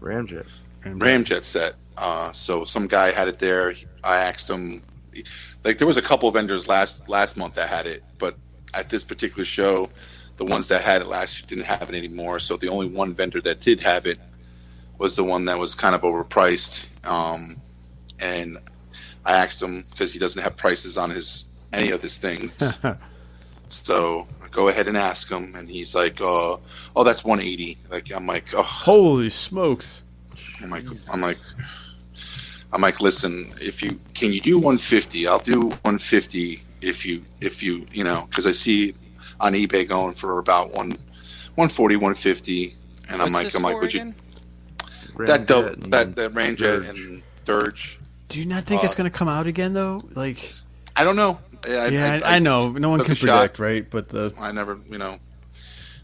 Ramjet. Ramjet set. Uh, so some guy had it there. I asked him like there was a couple vendors last last month that had it, but at this particular show, the ones that had it last year didn't have it anymore. So the only one vendor that did have it was the one that was kind of overpriced. Um, and I asked him because he doesn't have prices on his any of his things. *laughs* so I go ahead and ask him, and he's like, "Oh, oh, that's 180." Like I'm like, "Oh, Holy smokes! I'm like, I'm like, I'm like, listen, if you can you do 150, I'll do 150 if you if you you know because I see on eBay going for about one 140, 150, and I'm like, I'm like, for would you again? that Ramjet dope that that Ramjet Dirge. and Dirge? Do you not think it's Uh, going to come out again though? Like, I don't know. I, yeah, I, I know no one can a shot. predict, right? But the I never, you know,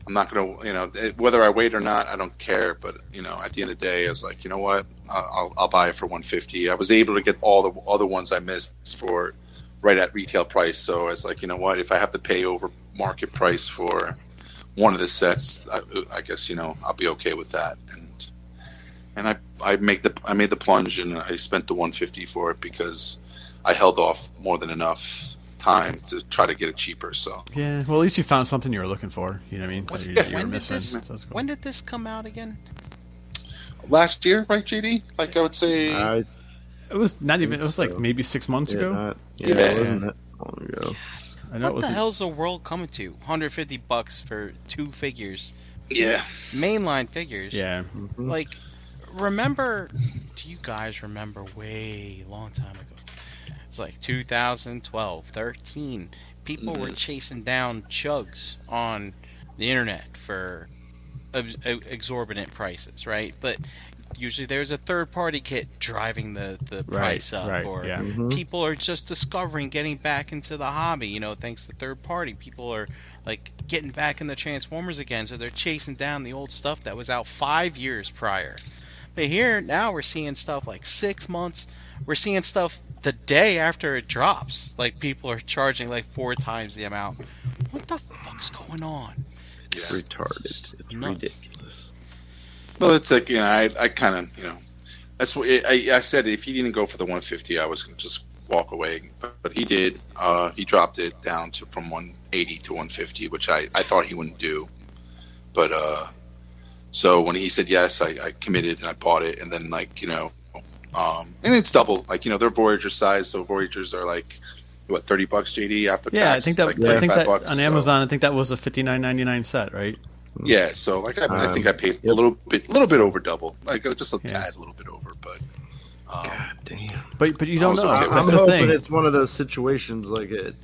I'm not gonna, you know, whether I wait or not, I don't care. But you know, at the end of the day, it's like, you know what, I'll, I'll, buy it for 150. I was able to get all the other ones I missed for right at retail price. So it's like, you know what, if I have to pay over market price for one of the sets, I, I guess you know I'll be okay with that. And and I I make the I made the plunge and I spent the 150 for it because I held off more than enough time to try to get it cheaper. So. yeah, well, at least you found something you were looking for. You know what I mean? When- That you, you were when did this- So cool. When did this come out again? last year, right, JD? Like I would say, I, It was not even. It was like maybe six months yeah, ago. not, yeah, Yeah. it wasn't that long ago. I know it What was. the hell's the world coming to? 150 bucks for two figures, yeah, mainline figures. Yeah, Mhm. Like, remember? Do you guys remember way long time ago? It's like 2012, 13. People were Mhm. chasing down chugs on the internet for ex- exorbitant prices, right? But usually there's a third party kit driving the the price up, right, or yeah. Mhm. people are just discovering getting back into the hobby. You know, thanks to third party, people are like getting back in the Transformers again, so they're chasing down the old stuff that was out five years prior. But here now we're seeing stuff like six months. We're seeing stuff the day after it drops. Like people are charging like four times the amount. What the fuck's going on? It's retarded. It's Nuts. ridiculous. Well, it's like you know, I, I kind of you know, that's what I, I said. If he didn't go for the 150, I was going to just walk away. But, but he did. Uh, he dropped it down to from 180 to 150, which I, I thought he wouldn't do. But uh, so when he said yes, I, I committed and I bought it. And then like you know, um, and it's double. Like you know, they're Voyager size, so Voyagers are like what 30 bucks, JD after Yeah, I think that like I think that bucks, on so- Amazon. I think that was a fifty nine ninety nine set, right? Yeah, so like I, I think I Um, paid a little bit, a little bit over double, like uh, just a Yeah. tad, a little bit over, but um, God damn. But but you don't know. okay I'm with That's hoping the thing. it's one of those situations like it,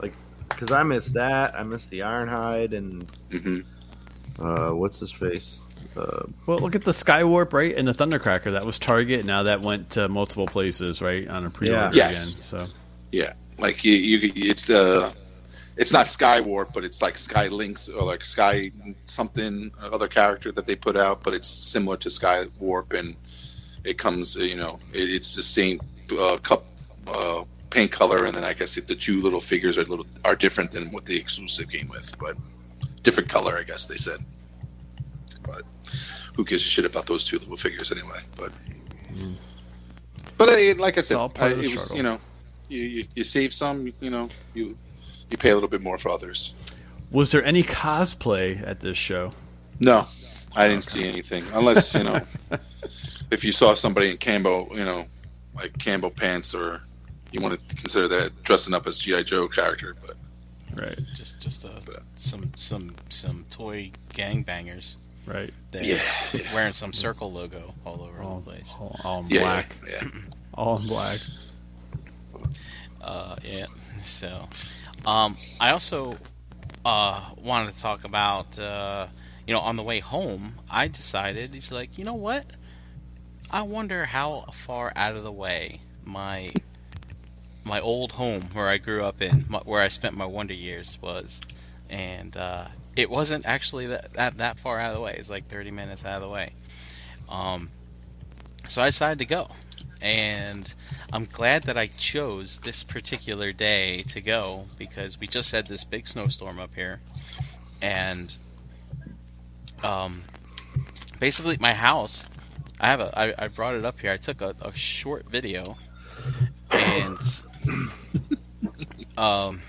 like, because I missed that. I missed the Ironhide and mhm. uh, what's his face? Uh, Well, look at the Skywarp, right, and the Thundercracker. That was Target. Now that went to multiple places, right, on a pre-order Yeah. Yes. again. So yeah, like you, you, it's the, it's not Skywarp, but it's like Sky Links or like Sky something other character that they put out, but it's similar to Skywarp, and it comes, you know, it, it's the same uh, cup. Uh, paint color and then I guess the two little figures are little are different than what the exclusive came with, but different color, I guess they said. But who gives a shit about those two little figures anyway? But but I, like I said, all part I- of the it was struggle. you know you, you you save some, you know you you pay a little bit more for others. was there any cosplay at this show? No, I didn't see anything unless you know *laughs* if you saw somebody in Cambo, you know, like Cambo pants, or you want to consider that dressing up as GI Joe character. But Right, Just just a, But- some some some toy gangbangers right. there yeah, wearing some circle logo all over All, the place. all, all in yeah, black. yeah, yeah. *clears throat* All in black. Uh, yeah. So, um, I also uh wanted to talk about uh, you know, on the way home, I decided he's like, you know what? I wonder how far out of the way my my old home where I grew up in, my, where I spent my wonder years was, and uh, it wasn't actually that, that that far out of the way. It's like 30 minutes out of the way. Um, so I decided to go, and I'm glad that I chose this particular day to go because we just had this big snowstorm up here, and um, basically my house. I have a. I, I brought it up here. I took a, a short video, and *laughs* um,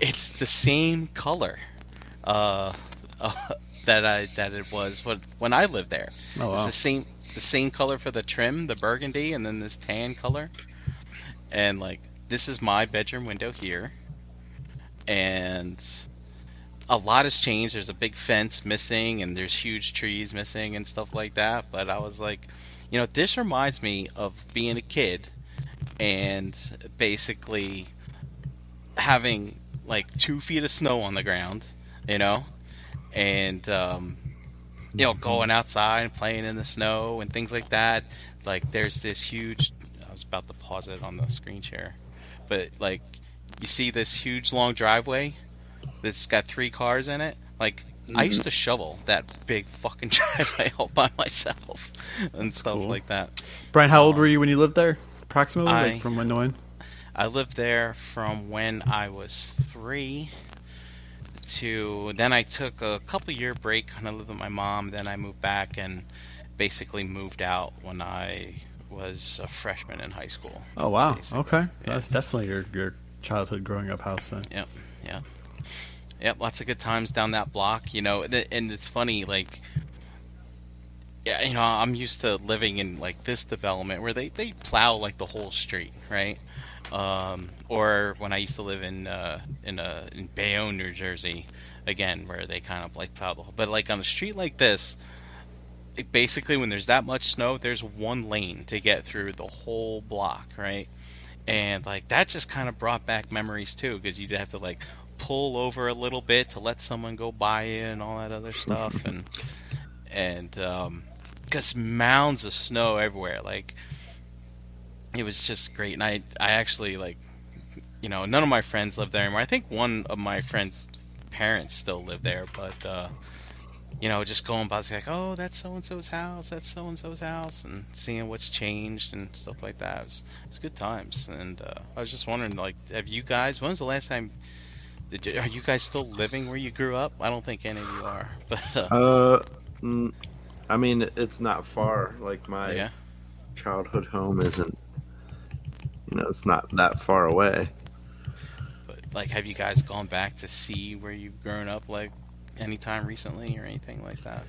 it's the same color, uh, uh, that I that it was when when I lived there. Oh It's the same the same color for the trim, the burgundy, and then this tan color. And like this is my bedroom window here. And a lot has changed. There's a big fence missing and there's huge trees missing and stuff like that. But I was like, you know, this reminds me of being a kid and basically having like two feet of snow on the ground, you know, and um, you know, going outside and playing in the snow and things like that. Like, there's this huge. I was about to pause it on the screen share, but like, you see this huge long driveway that's got three cars in it. Like, I used to shovel that big fucking *laughs* driveway all by myself and stuff cool. like that. Brian, how old were you when you lived there? Approximately, I- like from when to when? I lived there from when I was three to then I took a couple year break when I lived with my mom. Then I moved back and basically moved out when I was a freshman in high school. Oh wow. Basically. Okay, so Yeah. that's definitely your your childhood growing up house then. Yep, yeah, yep. lots of good times down that block. You know, and it's funny like. Yeah, you know, I'm used to living in like this development where they, they plow like the whole street, right? Um, or when I used to live in uh, in uh, in Bayonne, New Jersey, again where they kind of like plow the whole. But like on a street like this, it basically when there's that much snow, there's one lane to get through the whole block, right? And like that just kind of brought back memories too, because you'd have to like pull over a little bit to let someone go by you and all that other stuff, *laughs* and and um, just mounds of snow everywhere. Like it was just great, and I I actually like you know none of my friends live there anymore. I think one of my friends' parents still live there, but uh, you know just going by like oh that's so and so's house, that's so and so's house, and seeing what's changed and stuff like that. It was, it good times, and uh, I was just wondering like have you guys when was the last time? Did you, are you guys still living where you grew up? I don't think any of you are, *laughs* but uh, Uh, mm, I mean, it's not far. Like my yeah. childhood home isn't. You know, it's not that far away. But like, have you guys gone back to see where you've grown up, like anytime recently or anything like that?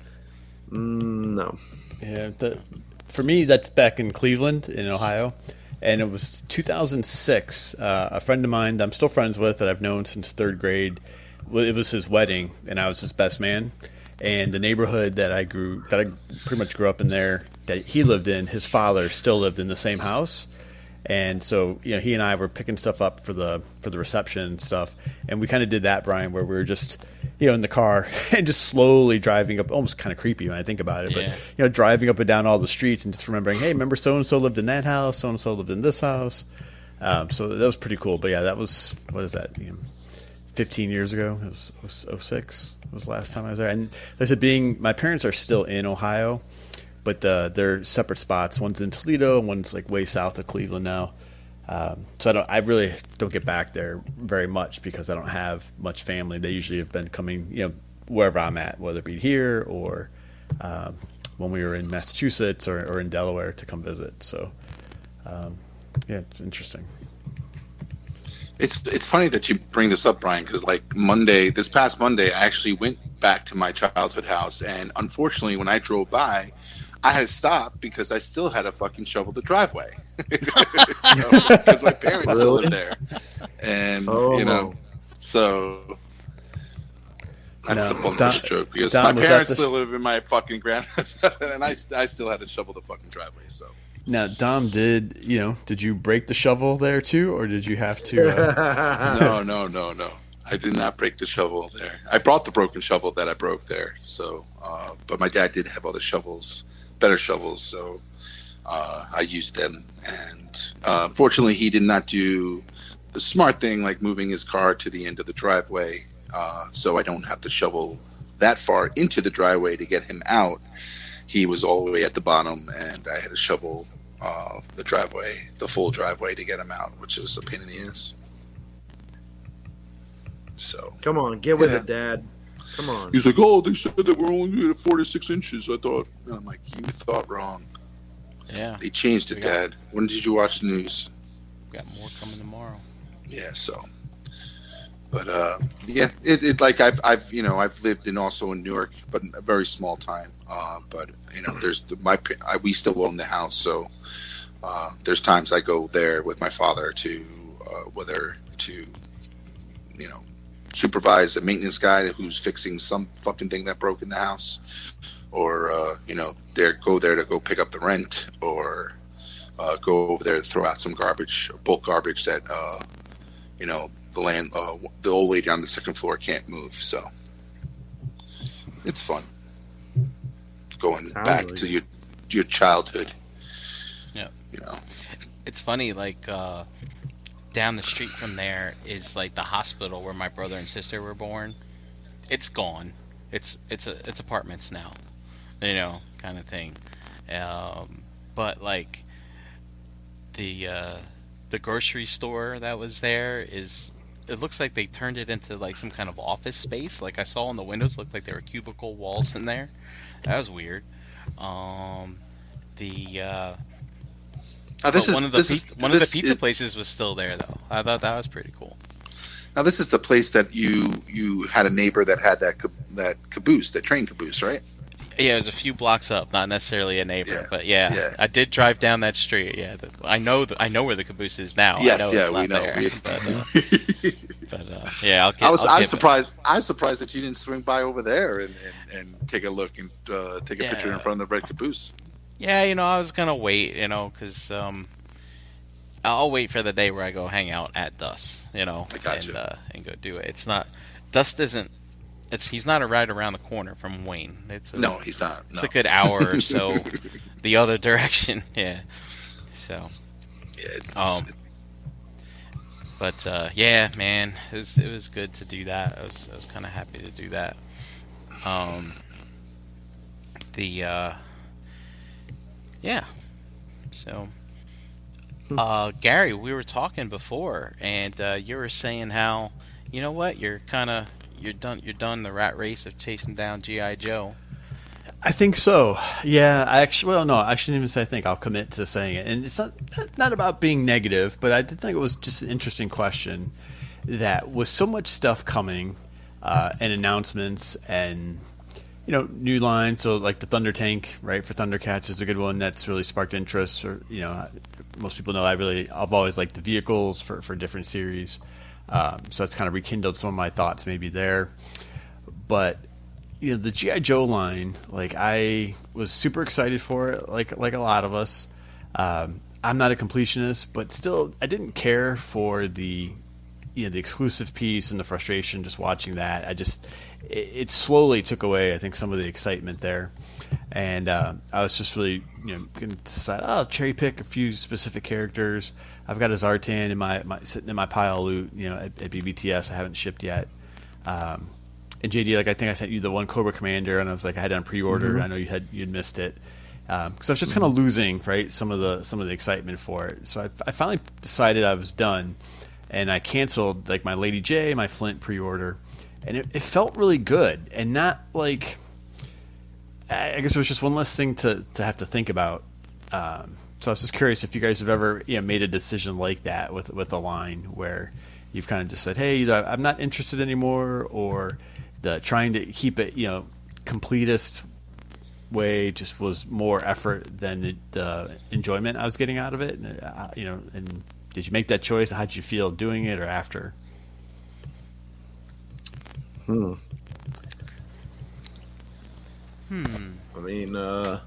Mm, no. Yeah, the, for me, that's back in Cleveland, in Ohio, and it was 2006. Uh, a friend of mine that I'm still friends with that I've known since third grade. It was his wedding, and I was his best man. And the neighborhood that I grew, that I pretty much grew up in there, that he lived in, his father still lived in the same house. And so, you know, he and I were picking stuff up for the for the reception and stuff, and we kind of did that, Brian, where we were just, you know, in the car *laughs* and just slowly driving up, almost kind of creepy when I think about it, Yeah. but you know, driving up and down all the streets and just remembering, hey, remember so and so lived in that house, so and so lived in this house. Um, so that was pretty cool. But yeah, that was what is that? You know, 15 years ago. It was, it was 06 was the last time I was there. And like I said, being my parents are still in Ohio, but uh, they're separate spots. One's in Toledo, and one's like way south of Cleveland now. Um, so I don't, I really don't get back there very much because I don't have much family. They usually have been coming, you know, wherever I'm at, whether it be here or um, when we were in Massachusetts or, or in Delaware to come visit. So um, yeah, it's interesting. It's it's funny that you bring this up, Brian, because like Monday, this past Monday, I actually went back to my childhood house, and unfortunately, when I drove by, I had to stop because I still had to fucking shovel the driveway *laughs* because my parents still Really? live there, and Oh. you know, so. That's No, the point Don- of the joke because Don, my parents the- still live in my fucking grand, *laughs* and I, I still had to shovel the fucking driveway. So Now, Dom, did you know? Did you break the shovel there too, or did you have to? Uh, *laughs* no, no, no, no. I did not break the shovel there. I brought the broken shovel that I broke there. So, uh, but my dad did have other shovels, better shovels. So uh, I used them. And uh, fortunately, he did not do the smart thing, like moving his car to the end of the driveway, uh, so I don't have to shovel that far into the driveway to get him out. He was all the way at the bottom, and I had to shovel uh, the driveway, the full driveway, to get him out, which was a pain in the ass. So Come on, get with Yeah. it, Dad. Come on. he's like, "Oh, they said that we're only at four to six inches." I thought, and I'm like, "You thought wrong. Yeah, They changed it, got- Dad. When did you watch the news?" we got more coming tomorrow. Yeah, so. But uh, yeah, it, it like I've I've you know I've lived in also in Newark, but a very small time. Uh, but you know, there's the, my I, we still own the house, so uh, there's times I go there with my father to uh, whether to you know supervise a maintenance guy who's fixing some fucking thing that broke in the house, or uh, you know there go there to go pick up the rent, or uh, go over there to throw out some garbage, bulk garbage that uh, you know the land uh, the old lady on the second floor can't move so. It's fun. Going Sounds back like to your your childhood. Yeah. you know. It's funny, like uh, down the street from there is like the hospital where my brother and sister were born. It's gone. It's it's a it's apartments now, you know, kind of thing. Um, but like the uh, the grocery store that was there is it looks like they turned it into like some kind of office space. Like I saw on the windows, looked like there were cubicle walls in there. That was weird. Um, the uh, now this but is one of the this pizza, is one of the pizza is- places was still there though. I thought that was pretty cool. now this is the place that you you had a neighbor that had that that caboose that train caboose right Yeah, it was a few blocks up, not necessarily a neighbor, Yeah, but yeah, yeah. I did drive down that street. Yeah, the, I know the, I know where the caboose is now. I yes yeah we know there, We- but, uh, *laughs* but uh, yeah, I'll I was I was it- surprised I was surprised that you didn't swing by over there and, and, and take a look and uh, take a Yeah. picture in front of the red caboose Yeah, you know, I was gonna wait, you know, because um, I'll wait for the day where I go hang out at Dust, you know, I gotcha. and uh, and go do it. It's not Dust isn't it's he's not a right around the corner from Wayne. It's a, No, he's not. It's No. a good hour or *laughs* so the other direction. *laughs* Yeah. So, Yeah, it's, Um, but uh, yeah, man, it was it was good to do that. I was I was kind of happy to do that. Um, the uh, yeah, so uh, Gary, we were talking before, and uh, you were saying how you know what you're kind of you're done you're done the rat race of chasing down GI Joe. I think so. Yeah, I actually. Well, no, I shouldn't even say I think. I'll commit to saying it, and it's not not about being negative, but I did think it was just an interesting question. That with so much stuff coming, uh, and announcements, and you know, new lines. So like the Thunder Tank, right for Thundercats is a good one that's really sparked interest. Or you know, most people know I really I've always liked the vehicles for for different series. Um, so that's kind of rekindled some of my thoughts maybe there, but you know the GI Joe line, like I was super excited for it, like like a lot of us. Um, I'm not a completionist, but still, I didn't care for the you know the exclusive piece and the frustration just watching that. I just it, it slowly took away, I think, some of the excitement there, and uh, I was just really you know going to decide, oh, I'll cherry pick a few specific characters. I've got a Zartan in my, my sitting in my pile of loot, you know, at, at BBTS. I haven't shipped yet. Um, and JD, like I think I sent you the one Cobra Commander, and I was like I had it on pre-order. I know you had you'd missed it because I was just kind of losing right some of the some of the excitement for it. So I, I finally decided I was done, and I canceled like my Lady Jaye, my Flint pre-order, and it, it felt really good and not like I guess it was just one less thing to to have to think about. Um, so I was just curious if you guys have ever you know made a decision like that with with a line where you've kind of just said, hey, I'm not interested anymore, or the trying to keep it you know completist way just was more effort than the, the enjoyment I was getting out of it. And, uh, you know, and did you make that choice? How did you feel doing it or after? Hmm. Hmm, I mean, uh,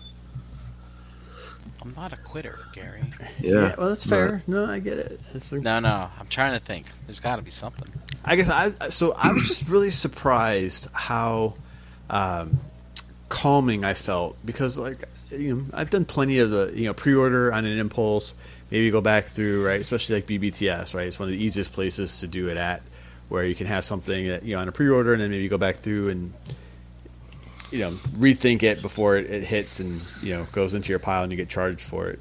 I'm not a quitter, Gary. yeah. well, that's No, fair. No, I get it. It's a- No, no, I'm trying to think. There's got to be something. I guess I so I was just really surprised how um, calming I felt because like you know I've done plenty of the you know pre-order on an impulse maybe go back through right especially like BBTS right? It's one of the easiest places to do it at where you can have something that you know on a pre-order and then maybe go back through and you know rethink it before it, it hits and you know goes into your pile and you get charged for it.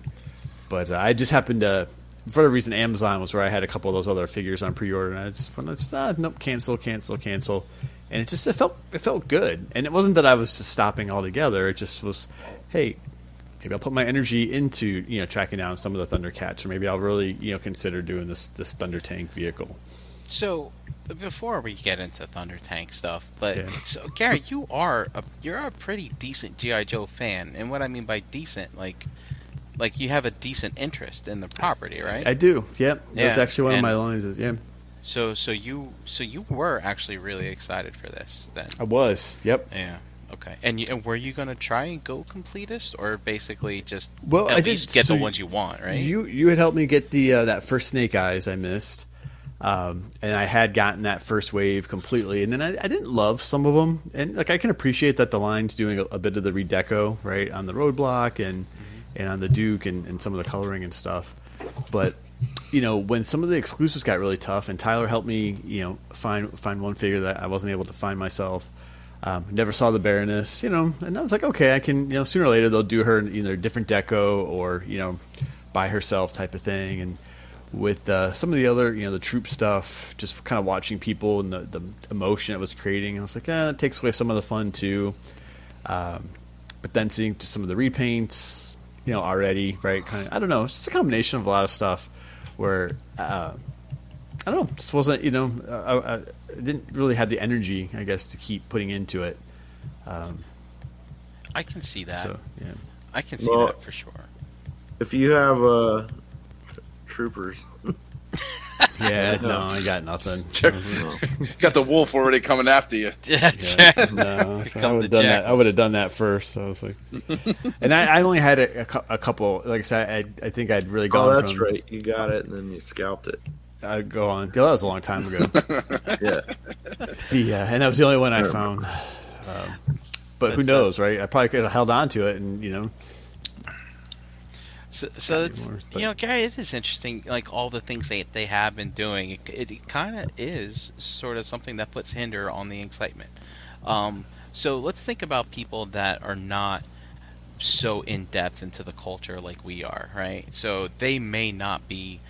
But uh, I just happened to for whatever reason, Amazon was where I had a couple of those other figures on pre-order, and I just, I just ah, nope, cancel, cancel, cancel, and it just it felt it felt good, and it wasn't that I was just stopping altogether. It just was, hey, maybe I'll put my energy into you know tracking down some of the Thundercats, or maybe I'll really you know consider doing this this Thunder Tank vehicle. So, before we get into Thunder Tank stuff, but Yeah. so Gary, you are a you're a pretty decent GI Joe fan, and what I mean by decent, like, like you have a decent interest in the property, right? I do, yep. That's actually one of my lines. Is yeah, so, so you, so you were actually really excited for this, then? I was, yep. Yeah. Okay. And, you, and were you gonna try and go completist, or basically just Well, at I did least get so the ones you want, right? You you had helped me get the uh, that first Snake Eyes I missed, um, and I had gotten that first wave completely, and then I, I didn't love some of them, and like I can appreciate that the line's doing a, a bit of the redeco right on the roadblock and and on the Duke and, and some of the coloring and stuff, but you know when some of the exclusives got really tough, and Tyler helped me you know find find one figure that I wasn't able to find myself. Um, never saw the Baroness, you know, and I was like, okay, I can, you know, sooner or later they'll do her in either different deco or, you know, by herself type of thing. And with uh, some of the other, you know, the troop stuff, just kind of watching people and the, the emotion it was creating, I was like, eh, that takes away some of the fun too. Um, but then seeing some of the repaints, you know, already, right? Kind of, I don't know, it's just a combination of a lot of stuff where, uh, I don't know, just wasn't, you know, I, I didn't really have the energy, I guess, to keep putting into it. Um, I can see that. so, yeah. I can see Well- that for sure. If you have uh, troopers, *laughs* Yeah, *laughs* no, I got nothing. *laughs* Check. Got the wolf already coming after you. That's Yeah, right. no, so I would have the done that. I would have done that first. So I was like, and I, I only had a, a a couple. Like I said, I, I think I'd really gone oh, that's from right. You got it, and then you scalped it. I go on. That was a long time ago. *laughs* Yeah. the uh, and that was the only one I found. Um, but who knows, right? I probably could have held on to it, and you know, So, so Not it's, anymore, you know, Gary, it is interesting. Like all the things they they have been doing, it, it kind of is sort of something that puts hinder on the excitement. Um, so let's think about people that are not so in depth into the culture like we are, right? So they may not be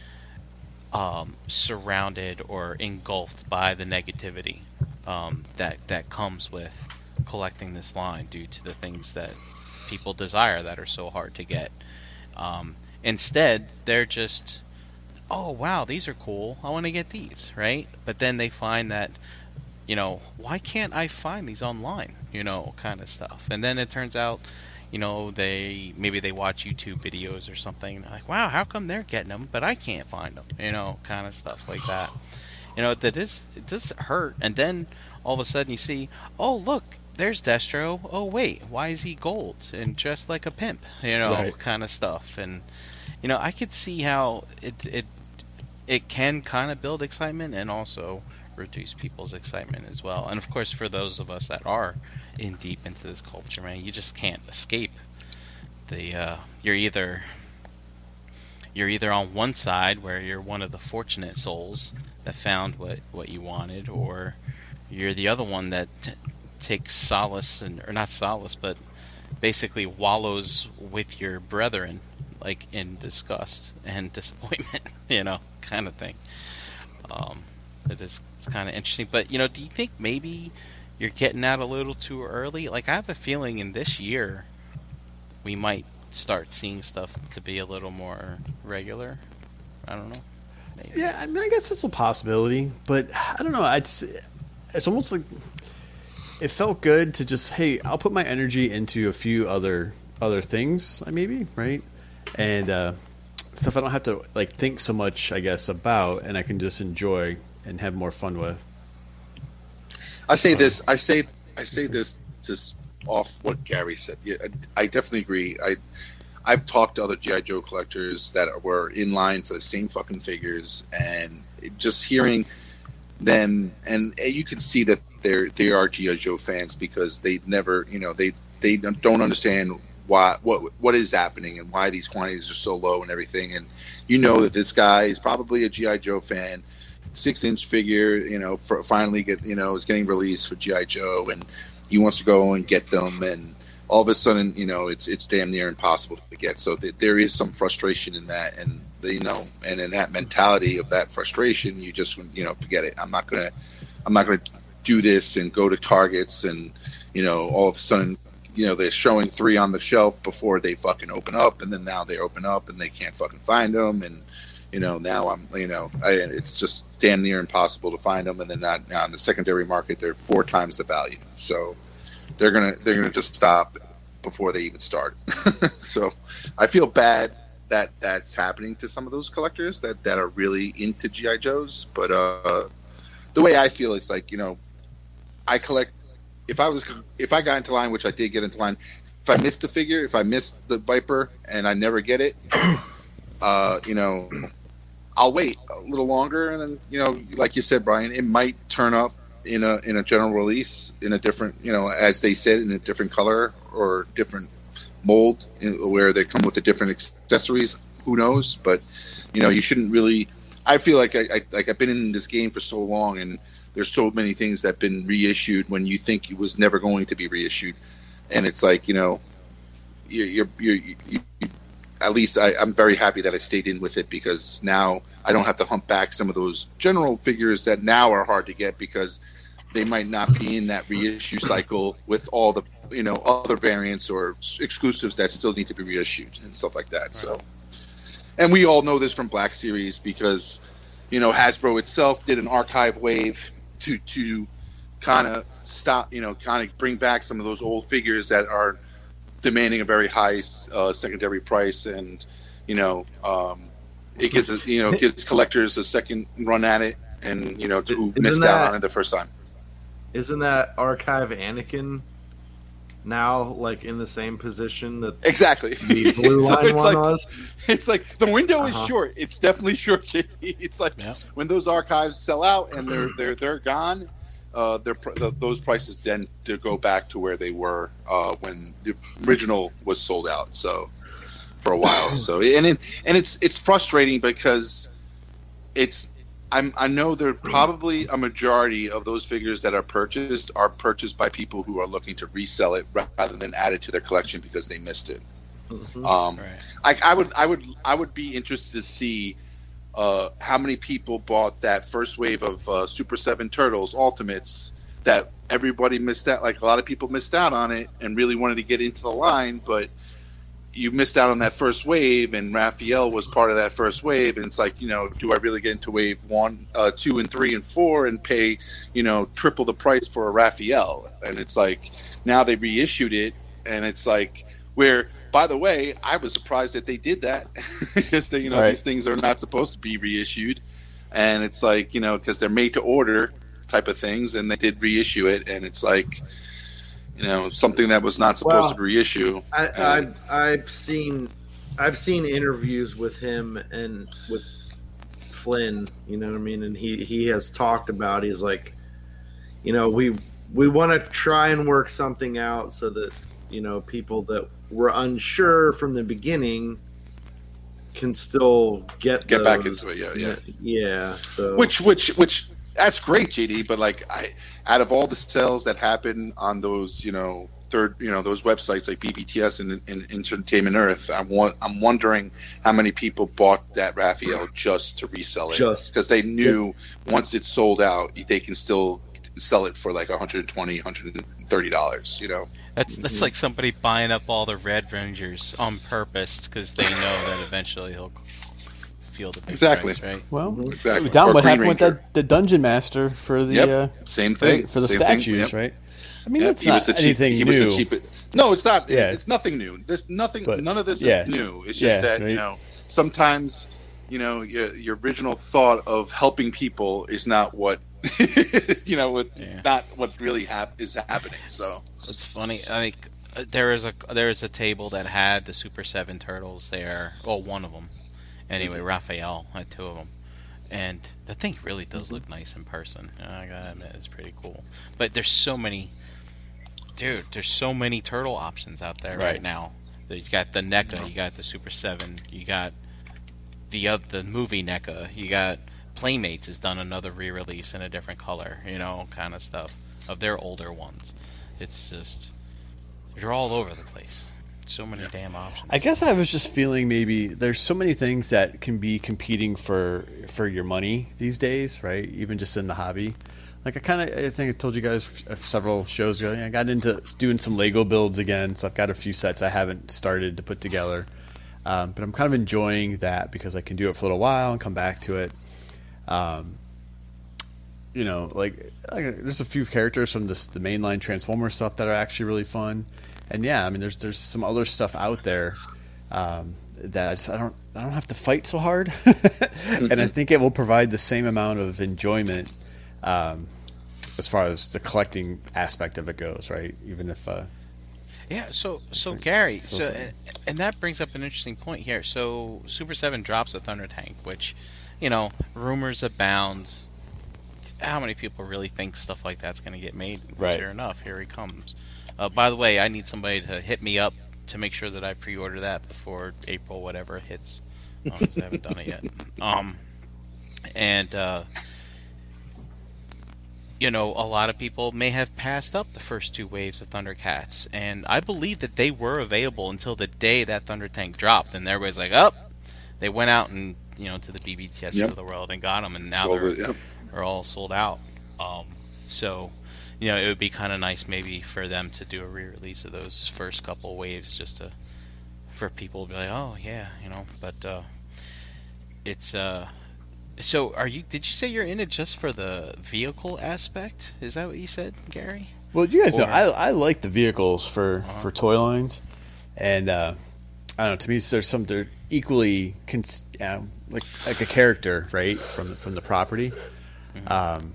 um, surrounded or engulfed by the negativity um, that that comes with collecting this line due to the things that people desire that are so hard to get. Um, instead, they're just, oh wow, these are cool. I want to get these, right? But then they find that, you know, why can't I find these online? You know, kind of stuff. And then it turns out, you know, they maybe they watch YouTube videos or something. Like, wow, how come they're getting them, but I can't find them? You know, kind of stuff like that. You know, that is it does hurt. And then all of a sudden you see, oh look, there's Destro. Oh wait, why is he gold and dressed like a pimp? You know, Right. kind of stuff. And you know, I could see how it it it can kind of build excitement and also reduce people's excitement as well. And of course, for those of us that are in deep into this culture, man, you just can't escape. The uh, you're either you're either on one side where you're one of the fortunate souls that found what what you wanted, or you're the other one that t- takes solace and or not solace, but basically wallows with your brethren, like in disgust and *laughs* disappointment, you know, kind of thing. Um, it is it's kind of interesting, but you know, do you think maybe you're getting out a little too early? Like I have a feeling in this year we might start seeing stuff to be a little more regular. I don't know. Maybe. yeah, I, mean, I guess it's a possibility, but I don't know. It's it's almost like it felt good to just hey, I'll put my energy into a few other other things, maybe right, and uh, stuff I don't have to like think so much, I guess, about, and I can just enjoy and have more fun with. I say this. I say. Um, I say this just off what Gary said. Yeah, I, I definitely agree. I I've talked to other GI Joe collectors that were in line for the same fucking figures, and just hearing them, and you can see that they're they are GI Joe fans because they never, you know, they they don't understand why what what is happening and why these quantities are so low and everything. And you know that this guy is probably a GI Joe fan six inch figure, you know, for finally get you know is getting released for GI Joe, and he wants to go and get them, and all of a sudden, you know, it's it's damn near impossible to get. So th- there is some frustration in that, and you know, and in that mentality of that frustration, you just you know forget it. I'm not gonna, I'm not gonna do this and go to targets, and you know, all of a sudden. You know they're showing three on the shelf before they fucking open up, and then now they open up and they can't fucking find them, and you know now i'm you know I, it's just damn near impossible to find them and then not now in the secondary market they're four times the value. So they're gonna they're gonna just stop before they even start. *laughs* So i feel bad that that's happening to some of those collectors that that are really into gi joes but uh the way i feel is like you know i collect if i was if i got into line which i did get into line if i missed the figure if i missed the viper and i never get it *clears throat* uh, you know, I'll wait a little longer, and then you know, like you said, Brian, it might turn up in a in a general release in a different, you know, as they said, in a different color or different mold, in- where they come with the different accessories. Who knows? But you know, you shouldn't really. I feel like I, I like I've been in this game for so long, and there's so many things that have been reissued when you think it was never going to be reissued, and it's like you know, you're you're, you're you, you, at least I, I'm very happy that I stayed in with it because now I don't have to hump back some of those general figures that now are hard to get because they might not be in that reissue cycle with all the you know other variants or exclusives that still need to be reissued and stuff like that. So, and we all know this from Black Series because you know Hasbro itself did an archive wave to to kind of stop you know kind of bring back some of those old figures that are demanding a very high uh, secondary price, and you know, um, it gives you know gives collectors a second run at it, and you know who Isn't missed out on it the first time. Isn't that archive Anakin now like in the same position that Exactly. the blue *laughs* So line it's one like- was? It's like the window is Uh-huh. short. It's definitely short. JD. It's like Yeah. when those archives sell out and they're *clears throat* they're they're gone. Uh, their pr- th those prices then to go back to where they were uh, when the original was sold out. So for a while. *clears throat* So and it, and it's it's frustrating because it's I'm, I know there probably a majority of those figures that are purchased are purchased by people who are looking to resell it rather than add it to their collection because they missed it. Mhm. Um, Right. I, I would I would I would be interested to see uh, how many people bought that first wave of uh, Super Seven Turtles Ultimates that everybody missed out. Like a lot of people missed out on it and really wanted to get into the line, but you missed out on that first wave, and Raphael was part of that first wave. And it's like, you know, do I really get into wave one, uh, two, and three, and four, and pay, you know, triple the price for a Raphael? And it's like now they reissued it, and it's like where. By the way, I was surprised that they did that *laughs* because they, you know Right. these things are not supposed to be reissued, and it's like you know because they're made to order type of things, and they did reissue it, and it's like you know something that was not supposed Well, to reissue. I, I I've seen I've seen interviews with him and with Flynn. You know what I mean? And he he has talked about he's like, you know, we we want to try and work something out so that you know people that were unsure from the beginning can still get Get back into it, yeah, yeah. yeah. So which which which that's great jd but like i out of all the sales that happen on those you know third you know those websites like bbts and, and entertainment earth i'm wa- i'm wondering how many people bought that raphael just to resell it Just. because they knew once it's sold out they can still sell it for like 120 130 dollars you know That's that's Mhm. like somebody buying up all the Red Rangers on purpose because they know that eventually he'll feel the big Exactly. price, right? Well, exactly down Or what Green happened with that the dungeon master for the Yep. uh, same thing for the Same thing, statues, yep. right? I mean, Yep, that's he not was the cheap, anything he new. was the cheapest. No, it's not. Yeah. It's nothing new. There's nothing. But- none of this yeah. is new. It's just Yeah, that right. you know sometimes you know your, your original thought of helping people is not what *laughs* you know what Yeah. not what really hap- is happening. So It's funny. I think uh, there is a there is a table that had the Super Seven turtles there. Well, one of them. Anyway, Raphael I had two of them, and the thing really does look nice in person. I gotta admit, it's pretty cool. But there's so many, dude. There's so many turtle options out there right, Right. now. You got the NECA, you got the Super Seven, you got the uh, the movie NECA, you got Playmates has done another re-release in a different color, you know, kind of stuff of their older ones. It's just you're all over the place. So many damn options. I guess I was just feeling maybe there's so many things that can be competing for for your money these days, right? Even just in the hobby. Like I kind of, I think I told you guys several shows ago. I got into doing some Lego builds again, so I've got a few sets I haven't started to put together. Um, but I'm kind of enjoying that because I can do it for a little while and come back to it. Um, you know, like, like there's a few characters from this, the mainline Transformer stuff that are actually really fun, and yeah, I mean, there's there's some other stuff out there um, that I, just, I don't I don't have to fight so hard, *laughs* and I think it will provide the same amount of enjoyment um, as far as the collecting aspect of it goes, right? Even if uh, Yeah, so so like- Gary, so so and that brings up an interesting point here. So Super Seven drops a Thunder Tank, which, you know, rumors abound. How many people really think stuff like that's going to get made? Right. Sure enough, here he comes. Uh, by the way, I need somebody to hit me up to make sure that I pre-order that before April, whatever hits, because I haven't done it yet. Um, and uh, you know, a lot of people may have passed up the first two waves of Thundercats, and I believe that they were available until the day that Thunder Tank dropped, and everybody's like, "Up!" they went out and you know to the BBTS Yep. of the world and got them, and now so they're, the, yeah. are all sold out. Um, so, you know, it would be kind of nice maybe for them to do a re-release of those first couple waves, just to for people to be like, "Oh yeah," you know. But uh, it's uh. So, are you? Did you say you're in it just for the vehicle aspect? Is that what you said, Gary? Well, you guys know I, I like the vehicles for, Uh-huh. for toy lines, and uh, I don't know. To me, there's some they're equally cons- um, like like a character, right from from the property. Mm-hmm. Um,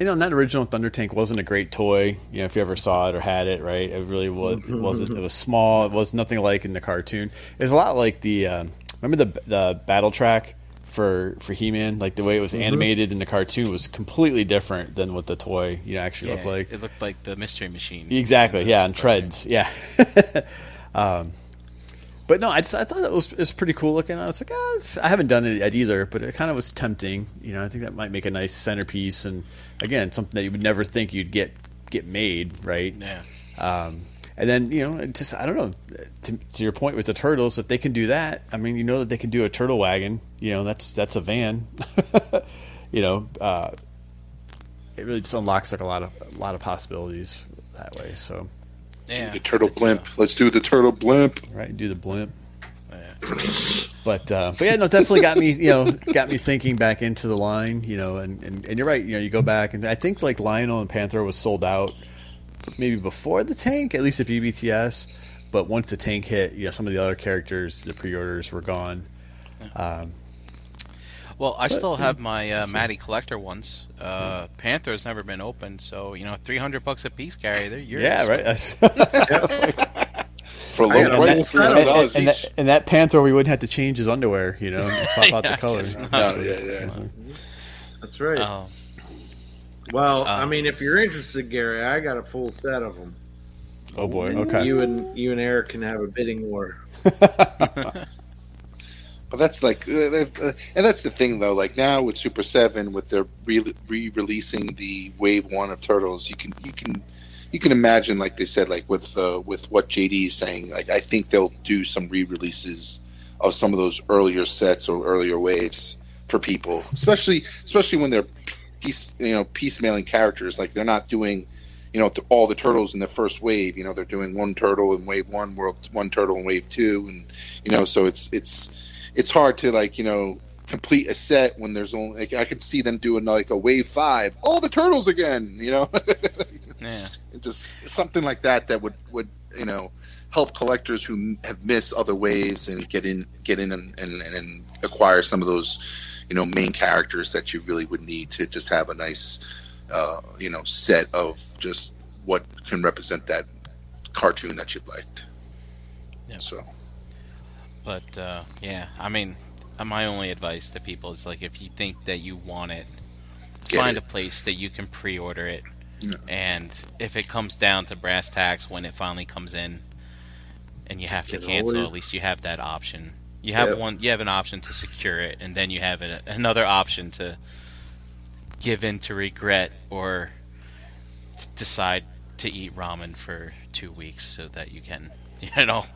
you know, and that original Thunder Tank wasn't a great toy. You know, if you ever saw it or had it, right? It really was. It wasn't. It was small. It was nothing like in the cartoon. It's a lot like the. Uh, remember the the battle track for for He Man? Like the way it was animated in the cartoon was completely different than what the toy you know actually Yeah, looked like. it looked like the Mystery Machine. Exactly. Yeah, and treads. Yeah. *laughs* um, but no, I, just, I thought it was, it was pretty cool looking. I was like, it's, I haven't done it yet either, but it kind of was tempting. You know, I think that might make a nice centerpiece, and again, something that you would never think you'd get get made, right? Yeah. Um, and then you know, just I don't know. To, to your point with the turtles, if they can do that, I mean, you know that they can do a turtle wagon. You know, that's that's a van. *laughs* you know, uh, it really just unlocks like a lot of a lot of possibilities that way. So, Yeah. The turtle blimp. Let's do the turtle blimp. right, do the blimp. Yeah. But uh, but yeah, no, definitely got me. You know, got me thinking back into the line. You know, and, and, and you're right. You know, you go back and I think like Lion-O and Panthro was sold out maybe before the tank, at least at BBTS. But once the tank hit, you know, some of the other characters, the pre-orders were gone. Um, Well, I But, still have my uh, that's. Matty collector ones. Uh, Panthro's never been opened, so you know, three hundred bucks a piece, Gary. They're yours. yeah, right. That's, *laughs* For low got price, that- three and, dollars and that, and that Panthro, we wouldn't have to change his underwear. You know, and swap out the *laughs* color. *laughs* No, yeah, yeah. That's right. Oh, well, I um, mean, if you're interested, Gary, I got a full set of them. Oh boy. Okay. You and you and Eric can have a bidding war. But that's like, uh, uh, and that's the thing though. Like now with Super Seven, with their re- re-releasing the Wave One of Turtles, you can you can you can imagine, like they said, like with uh, with what JD is saying. Like I think they'll do some re-releases of some of those earlier sets or earlier waves for people, especially especially when they're piece you know piecemealing characters. Like they're not doing. You know, all the turtles in the first wave. You know, they're doing one turtle in wave one, world one turtle in wave two, and you know, so it's it's it's hard to like you know complete a set when there's only like I could see them doing like a wave five, all the turtles again, you know, *laughs* yeah. Just something like that that would would you know help collectors who have missed other waves and get in get in and, and, and acquire some of those you know main characters that you really would need to just have a nice uh, you know set of just what can represent that cartoon that you liked. Yeah. So But uh, yeah, I mean, uh, my only advice to people is like, if you think that you want it, Get find it. a place that you can pre-order it, Yeah. and if it comes down to brass tacks when it finally comes in, and you have to It cancel, always- at least you have that option. You have Yep. one. You have an option to secure it, and then you have a, another option to give in to regret or t- decide to eat ramen for two weeks so that you can, *laughs* you know,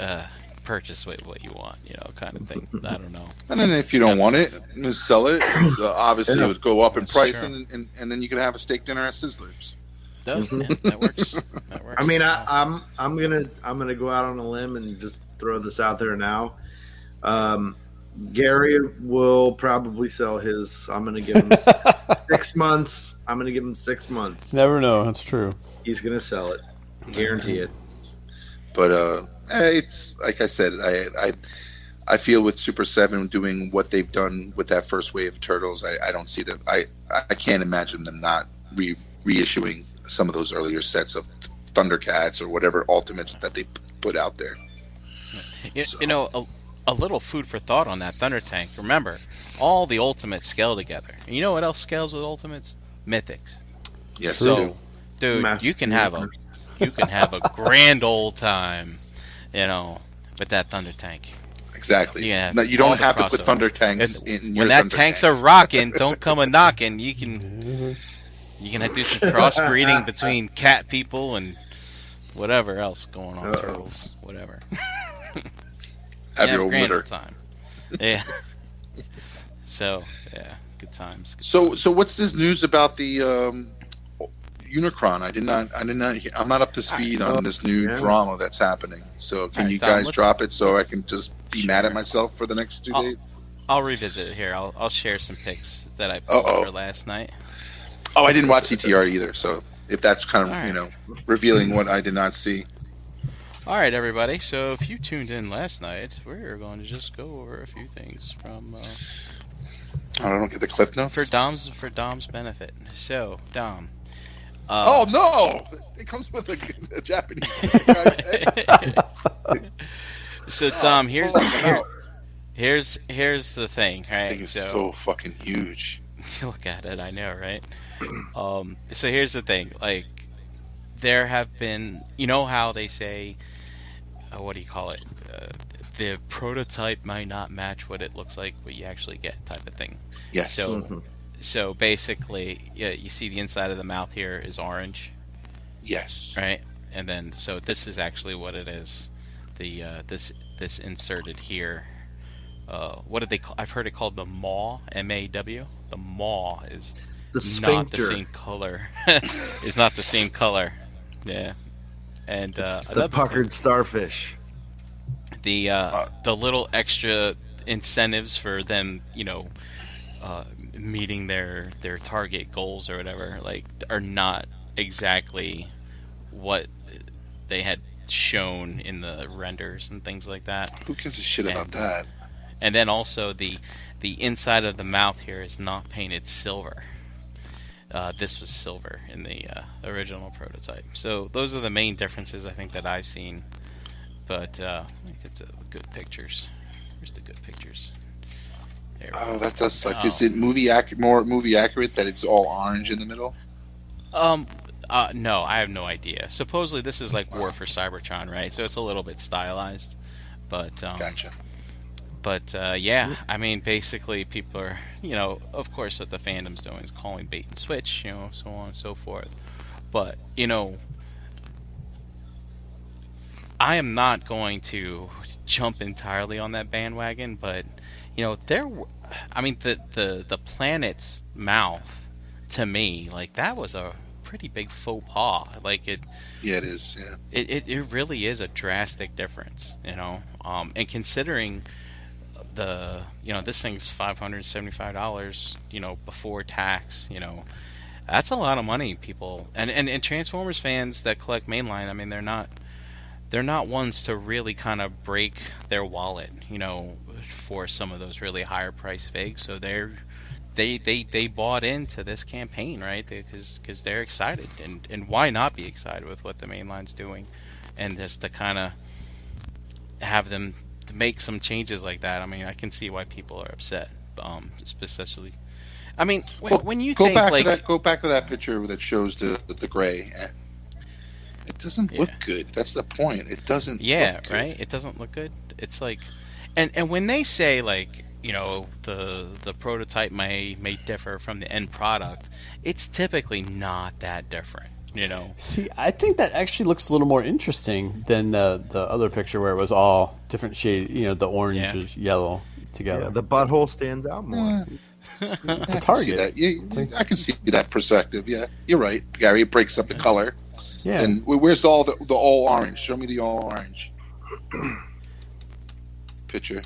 uh, purchase what, what you want. You know, kind of thing. I don't know. *laughs* And then if you don't want it, sell it. Uh, obviously, Yeah. it would go up in That's price, true. and, and and then you can have a steak dinner at Sizzlers. No, Mhm. yeah, that works. That works. I mean, I, I'm I'm gonna I'm gonna go out on a limb and just throw this out there now. Um, Gary will probably sell his. I'm gonna give him *laughs* six months. I'm gonna give him six months. Never know. That's true. He's gonna sell it. Guarantee it. But uh, Eh, it's like I said, I I I feel with Super Seven doing what they've done with that first wave of Turtles, I, I don't see them. I I can't imagine them not re reissuing some of those earlier sets of Thundercats or whatever Ultimates that they put out there. You, So- you know, a, a little food for thought on that Thunder Tank. Remember, all the Ultimates scale together. And you know what else scales with Ultimates? Mythics. Yes, True. do. So, dude, Master you can have a you can have a grand *laughs* old time, you know, with that Thunder Tank. exactly. Yeah, No, you don't have to put. Thunder Tanks And in your when that Thunder tanks tank. are rocking, don't come a knocking. You can you can do some crossbreeding between cat people and whatever else going on, Uh-oh. turtles, whatever. *laughs* have Yeah, your own grand litter. time. Yeah. *laughs* so yeah, good times. Good So, so what's this news about the um, Unicron? I did not, I did not, I'm not up to speed on this new Yeah. drama that's happening. So, can Alright, you guys drop it so I can just be mad at myself for the next two I'll- days? I'll revisit it here. I'll I'll share some pics that I Uh-oh. for last night. Oh, I didn't watch ETR either. So, if that's kind of Alright. you know revealing what I did not see, All right, everybody. So if you tuned in last night, we're going to just go over a few things from uh, I don't get the cliff notes. for Dom's for Dom's benefit. So Dom. Uh, oh no! It comes with a, a Japanese. so *laughs* Dom, here's Full here's here's the thing, right? think it's so fucking huge. *laughs* look at it, I know, right? Um, so here's the thing, like there have been, you know how they say, uh, what do you call it? Uh, the prototype might not match what it looks like, what you actually get, type of thing. Yes. So- Mhm. So basically, yeah, you see the inside of the mouth here is orange, yes. right? And then so this is actually what it is. The uh, this this inserted here. Uh, what did they call? I've heard it called the maw, M A W. The maw is The not the same color. *laughs* it's not the same color. Yeah. And uh, the puckered starfish. the uh, Uh, the little extra incentives for them, you know, uh, meeting their their target goals or whatever, like are not exactly what they had shown in the renders and things like that. Who gives a shit about that? And then also the the inside of the mouth here is not painted silver. Uh, this was silver in the uh, original prototype. So those are the main differences I think that I've seen. But uh, I think it's good pictures. Where's the good pictures? There. we Oh, that does suck. Oh. Is it movie ac- more movie accurate that it's all orange in the middle? Um. Uh, no, I have no idea. Supposedly this is like War for Cybertron, right? So it's a little bit stylized. But um, Gotcha. But uh, yeah, I mean, basically, people are, you know, of course, what the fandom's doing is calling bait and switch, you know, so on and so forth. But you know, I am not going to jump entirely on that bandwagon. But you know, there, I mean, the the the planet's mouth to me, like that was a pretty big faux pas. Like it, Yeah, it is. Yeah. it, it, it really is a drastic difference, you know. Um, and considering the you know this thing's five hundred seventy five dollars, you know, before tax, you know, that's a lot of money, people. And, and and Transformers fans that collect mainline, I mean, they're not they're not ones to really kind of break their wallet, you know, for some of those really higher price figs. So they're they they they bought into this campaign, right? Because because they're excited, and and why not be excited with what the mainline's doing, and just to kind of have them to make some changes like that. I mean, I can see why people are upset, um, especially. I mean, when, Well, when you go think back like to that. Go back to that picture that shows the the, the gray. It doesn't look good. That's the point. It doesn't. Yeah, look good. right. It doesn't look good. It's like, and and when they say like you know the the prototype may may differ from the end product, it's typically not that different. You know. See, I think that actually looks a little more interesting than the the other picture where it was all different shade. You know, the orange Yeah. is yellow together. Yeah, the butthole stands out more. It's a I can see target. that. You, I can see that perspective. Yeah, you're right, Gary. It breaks up the color. Yeah, And wh- where's all the the all orange? Show me the all orange *clears throat* picture.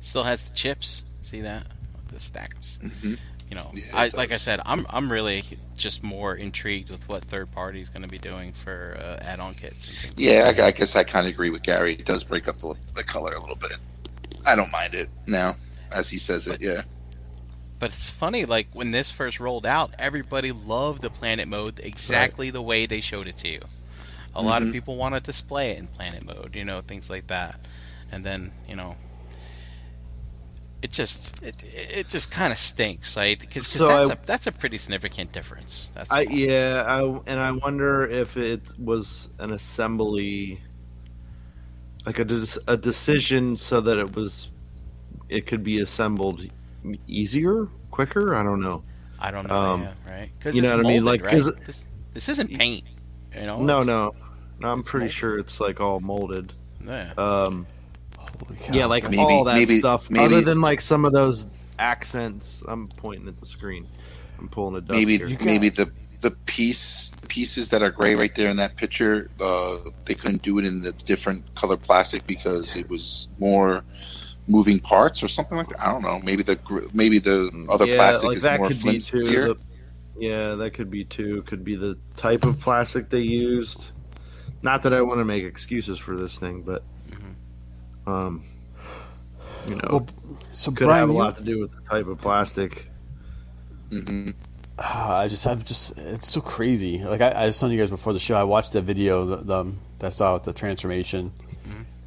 Still has the chips. See that? The stacks. Mhm. You know, Yeah, it I like I said, I'm I'm really just more intrigued with what third party is going to be doing for uh, add-on kits. And Yeah, like I, I guess I kind of agree with Gary. It does break up the, the color a little bit. I don't mind it now, as he says it. Yeah. But it's funny, like when this first rolled out, everybody loved the planet mode exactly the way they showed it to you. A lot of Mhm. people want to display it in planet mode, you know, things like that. And then, you know, it just it, it just kind of stinks, right? Because So that's, I- a that's a pretty significant difference. That's I yeah, I, and I wonder if it was an assembly, like a a decision, so that it was, it could be assembled easier, quicker. I don't know. I don't know, um, yeah, right? Because you know it's what I mean? Like Like, 'cause right? This, this isn't paint, you know? no, no, no. I'm pretty molded. sure it's like all molded. Yeah. Um, Holy cow. yeah, like Maybe- all that maybe- stuff. maybe- Other than like some of those accents, I'm pointing at the screen. I'm pulling a duck maybe here. Maybe the the piece pieces that are gray right there in that picture. Uh, they couldn't do it in the different color plastic because it was more moving parts or something like that. I don't know. Maybe the maybe the other yeah, plastic like is that more could be too. flimsier. the- yeah, that could be too. Could be the type of plastic they used. Not that I want to make excuses for this thing, but Mhm. um, You know, Well, so could Brian, have a you- lot to do with the type of plastic. hmm Ah, I just, I'm just, it's so crazy. Like I, I was telling you guys before the show, I watched that video the, the that I saw with the transformation,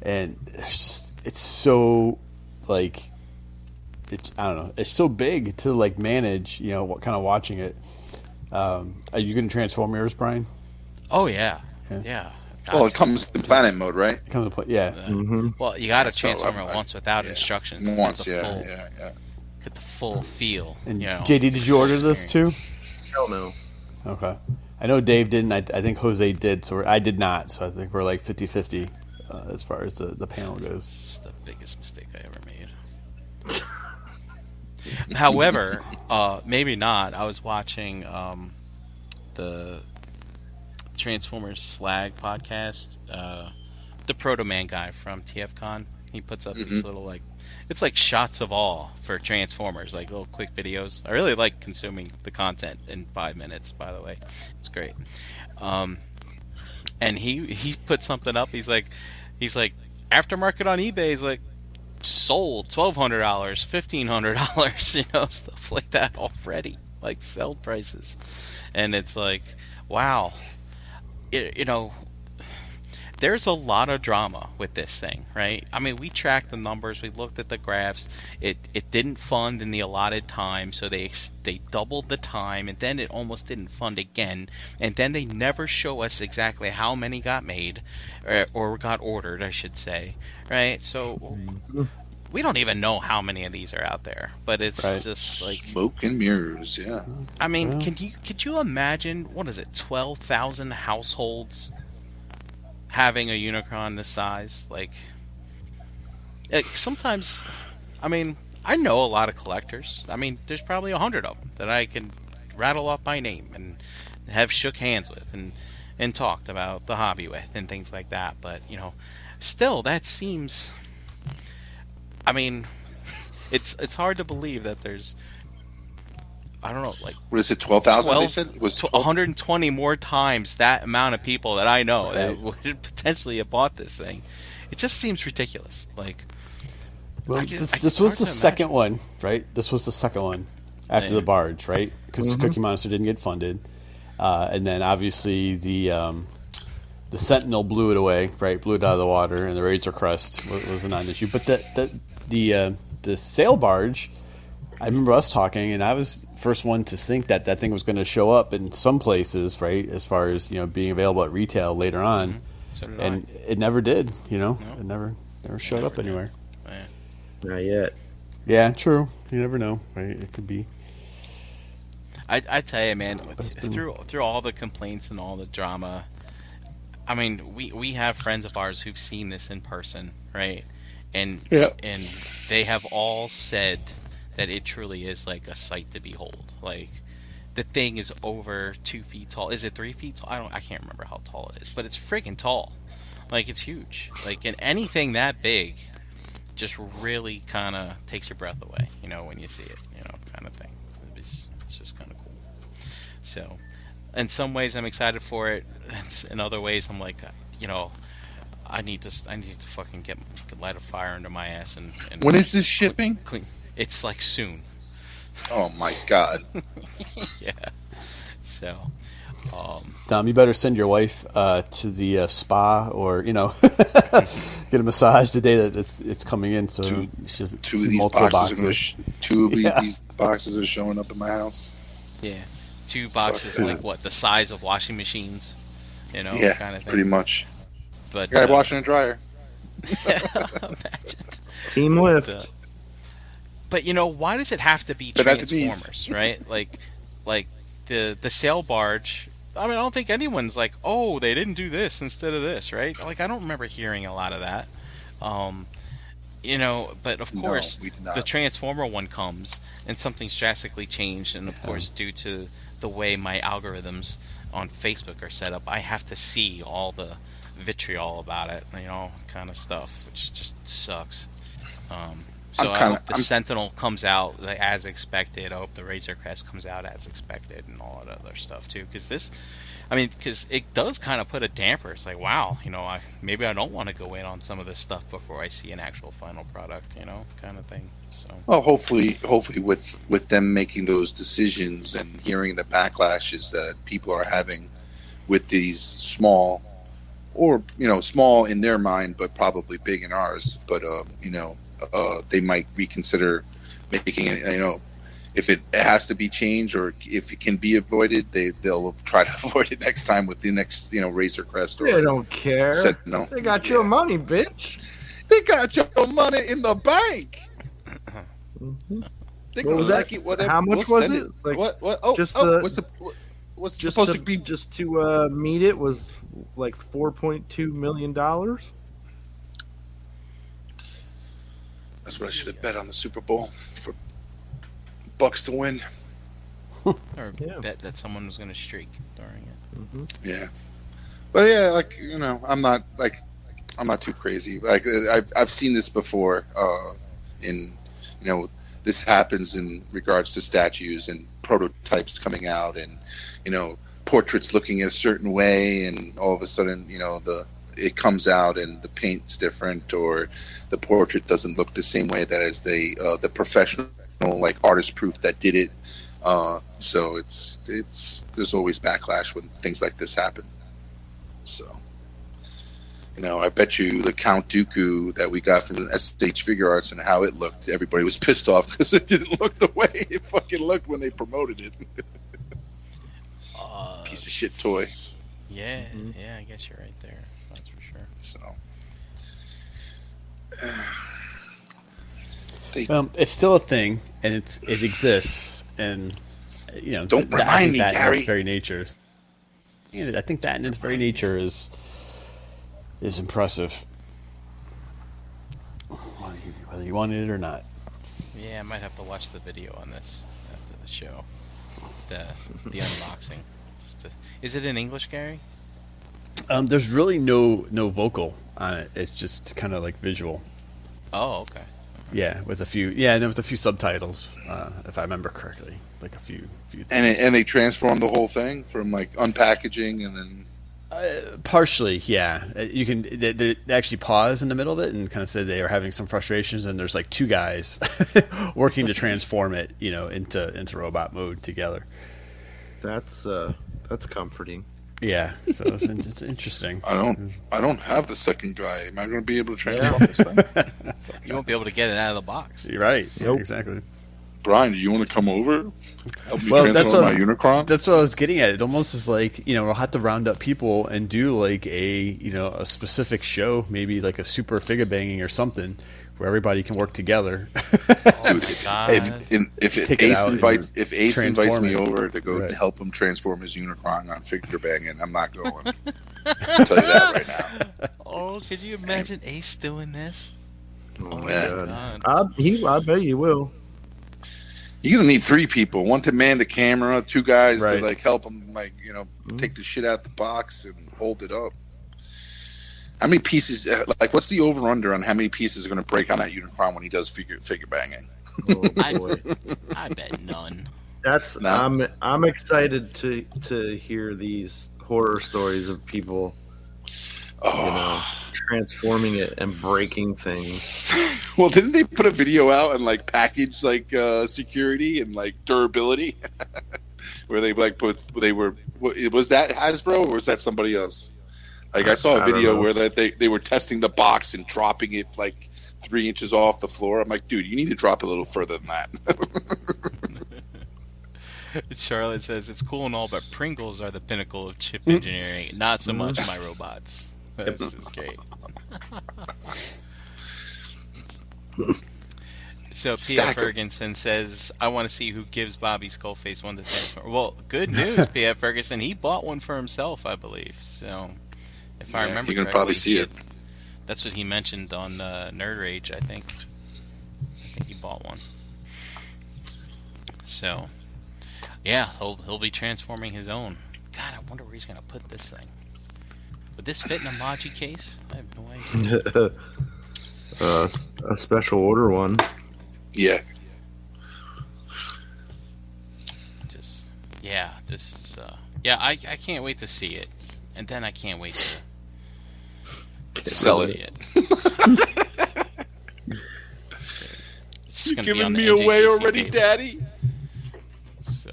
and it's just, it's so, like, it's I don't know, it's so big to like manage. You know, what kind of watching it. Um, are you going to transform yours, Brian? Oh yeah, Yeah. yeah. Well, it comes in planet mode, right? Come to play, yeah. hmm Well, you got to So, transform I- it once without yeah. instructions. Once, the yeah, full, yeah, yeah. Get the full feel. And you know, JD, did you order this too? Hell no. Okay. I know Dave didn't. I, I think Jose did. So we're, I did not. So I think we're like 50-50 uh, as far as the, the panel goes. This is the biggest mistake I ever made. However, uh, maybe not. I was watching um, the Transformers Slag podcast. Uh, the Proto Man guy from TFCon. He puts up these Mhm. little like, it's like shots of all for Transformers, like little quick videos. I really like consuming the content in five minutes. By the way, it's great. Um, and he he put something up. He's like, he's like aftermarket on eBay is like sold twelve hundred dollars, fifteen hundred dollars, *laughs* you know, stuff like that already, like sell prices, and it's like, wow, it, you know, there's a lot of drama with this thing, right? I mean, we tracked the numbers, we looked at the graphs. It it didn't fund in the allotted time, so they they doubled the time, and then it almost didn't fund again, and then they never show us exactly how many got made, or, or got ordered, I should say, right? So we don't even know how many of these are out there, but it's Right. just like Smoke and mirrors, yeah. I mean, Well. can you could you imagine what is it, twelve thousand households having a Unicron this size? Like, like, sometimes, I mean, I know a lot of collectors. I mean, there's probably a hundred of them that I can rattle off by name and have shook hands with and and talked about the hobby with and things like that. But you know, still, that seems. I mean, *laughs* it's it's hard to believe that there's. I don't know, like What is it, 12,000 they said? It was 12 120 more times that amount of people that I know that would potentially have bought this thing. It just seems ridiculous. Like, Well, just- this, this was the to second one, right? This was the second one after Yeah. the barge, right? Because Mhm. Cookie Monster didn't get funded, uh, and then obviously the um, the Sentinel blew it away, right? Blew it out of the water, and the Razor Crest was, was a non-issue. But the the the uh, the sail barge, I remember us talking, and I was first one to think that that thing was going to show up in some places, right? As far as you know, being available at retail later on, mm-hmm. so did and it never did. You know, No. it never never showed up anywhere. Not yet. Yeah, true. You never know, right? It could be. I. I, I tell you, man, been- through through all the complaints and all the drama, I mean, we we have friends of ours who've seen this in person, right? And Yeah. and they have all said that it truly is like a sight to behold. Like the thing is over two feet tall. Is it three feet tall? I don't. I can't remember how tall it is, but it's freaking tall. Like it's huge. Like and anything that big, just really kind of takes your breath away. You know when you see it. You know, kind of thing. It's, it's just kind of cool. So, in some ways, I'm excited for it. *laughs* In other ways, I'm like, you know, I need to. I need to fucking get light a fire under my ass and. and When is this shipping? clean. It's like soon. Oh my god. *laughs* yeah. So, um, Dom, you better send your wife uh, to the uh, spa or you know *laughs* get a massage the day that it's it's coming in, so Two- she Two of these multiple boxes, Are boxes. sh- two of *laughs* Yeah. these boxes are showing up in my house. yeah, two boxes Fuck. like what the size of washing machines, you know, yeah, kind of thing. pretty much. But Got uh, to wash and dryer. imagine. Team lift. But, uh, but you know, why does it have to be But. Transformers, right? *laughs* Like, like the the sail barge. I mean, I don't think anyone's like, oh, they didn't do this instead of this, right? Like, I don't remember hearing a lot of that. Um, you know, but of course, not. the Transformer one comes and something's drastically changed, and of course, due to the way my algorithms on Facebook are set up, I have to see all the vitriol about it, you know, kind of stuff, which just sucks. Um, So I'm I kinda- hope the I'm- Sentinel comes out like, as expected. I hope the Razor Crest comes out as expected, and all that other stuff too. Because this, I mean, because it does kind of put a damper. It's like, wow, you know, I maybe I don't want to go in on some of this stuff before I see an actual final product, you know, kind of thing. So Well, hopefully, hopefully, with with them making those decisions and hearing the backlashes that people are having with these small, or you know, small in their mind, but probably big in ours. But um, you know, uh, they might reconsider making it. You know, if it has to be changed or if it can be avoided, they they'll try to *laughs* avoid it next time with the next you know Razor Crest They don't care. Sentinel. They got Yeah. your money, bitch. They got your money in the bank. Mhm. They What gonna was that? it, whatever. How much We'll was send it? Like, what? What? Oh, just oh, the- what's the what's Just supposed to, to be? just to uh, meet it was like four point two million dollars. That's what I should have bet on the Super Bowl for Bucks to win. *laughs* or Yeah. bet that someone was going to streak during it. Mm-hmm. Yeah, but yeah, like you know, I'm not like I'm not too crazy. Like I've I've seen this before. Uh, in you know, this happens in regards to statues and prototypes coming out, and you know, portraits looking in a certain way, and all of a sudden, you know, the it comes out and the paint's different, or the portrait doesn't look the same way that as they uh, the professional like artist proof that did it. Uh, so it's it's there's always backlash when things like this happen. So, you know, I bet you the Count Dooku that we got from the SH Figuarts and how it looked, everybody was *laughs* pissed off because it didn't look the way it fucking looked when they promoted it. Uh, Piece of shit toy. Yeah, Mhm. yeah, I guess you're right there. That's for sure. So, *sighs* Um, it's still a thing, and it's it exists, and you know, Don't th- I remind think me, that in Gary. its very nature. Yeah, I think that in its very nature is is impressive, whether you, whether you wanted it or not. Yeah, I might have to watch the video on this after the show. The the unboxing. Just to, is it in English, Gary? Um, there's really no no vocal on it. It's just kind of like visual. Oh, okay. Yeah, with a few yeah, and with a few subtitles, uh, if I remember correctly, like a few few things. and it, and they transformed the whole thing from like unpackaging and then Uh, partially, yeah. Uh, You can they, they actually pause in the middle of it and kind of said they are having some frustrations, and there's like two guys *laughs* working to transform it, you know, into into robot mode together. That's uh, that's comforting. Yeah, so it's, it's interesting. I don't I don't have the second guy. Am I going to be able to transform this thing? *laughs* You won't be able to get it out of the box. you're right. Yeah, exactly. Brian, do you want to come over? Help me Well, that's what my Unicron. That's what I was getting at. It almost is like you know we'll have to round up people and do like a you know a specific show, maybe like a super figure banging or something, where everybody can work together. Oh *laughs* Dude, god. If, if it, Take it Ace invites if Ace invites me it. over to go Right. help him transform his Unicron on figure banging, I'm not going. *laughs* I'll tell you that right now. *laughs* oh, could you imagine Ace doing this? Oh my god. God. I, he, I bet you will. You're gonna need three people: one to man the camera, two guys Right. to like help him, like you know, Mhm. take the shit out the box and hold it up. How many pieces? uh, Like, what's the over under on how many pieces are going to break on that Unicron when he does figure figure banging? Oh I- boy. I bet none. That's No. I'm I'm excited to to hear these horror stories of people Oh, you know transforming it and breaking things. *laughs* well, didn't they put a video out and like package like uh, security and like durability, *laughs* where they like put they were wa- was that Hasbro or was that somebody else? Like I saw I a don't video where that they they were testing the box and dropping it like three inches off the floor. I'm like, dude, you need to drop it a little further than that. *laughs* Charlotte says it's cool and all, but Pringles are the pinnacle of chip Mm. engineering. Not so much my robots. *laughs* This is great. *laughs* so Peter Stack 'em. Ferguson says, "I want to see who gives Bobby Skullface one to transform." Well, good news, P.F. Ferguson. He bought one for himself, I believe. So, if I remember, you can probably see it. That's what he mentioned on uh, Nerd Rage, I think. I think he bought one. So, yeah, he'll he'll be transforming his own. God, I wonder where he's gonna put this thing. Would this fit in a Maji case? I have no idea. *laughs* uh, a special order one. Yeah. Just yeah, this is uh, yeah. I I can't wait to see it, and then I can't wait to Sell it. it. It's You're gonna be on giving the me away already, table. Daddy. So,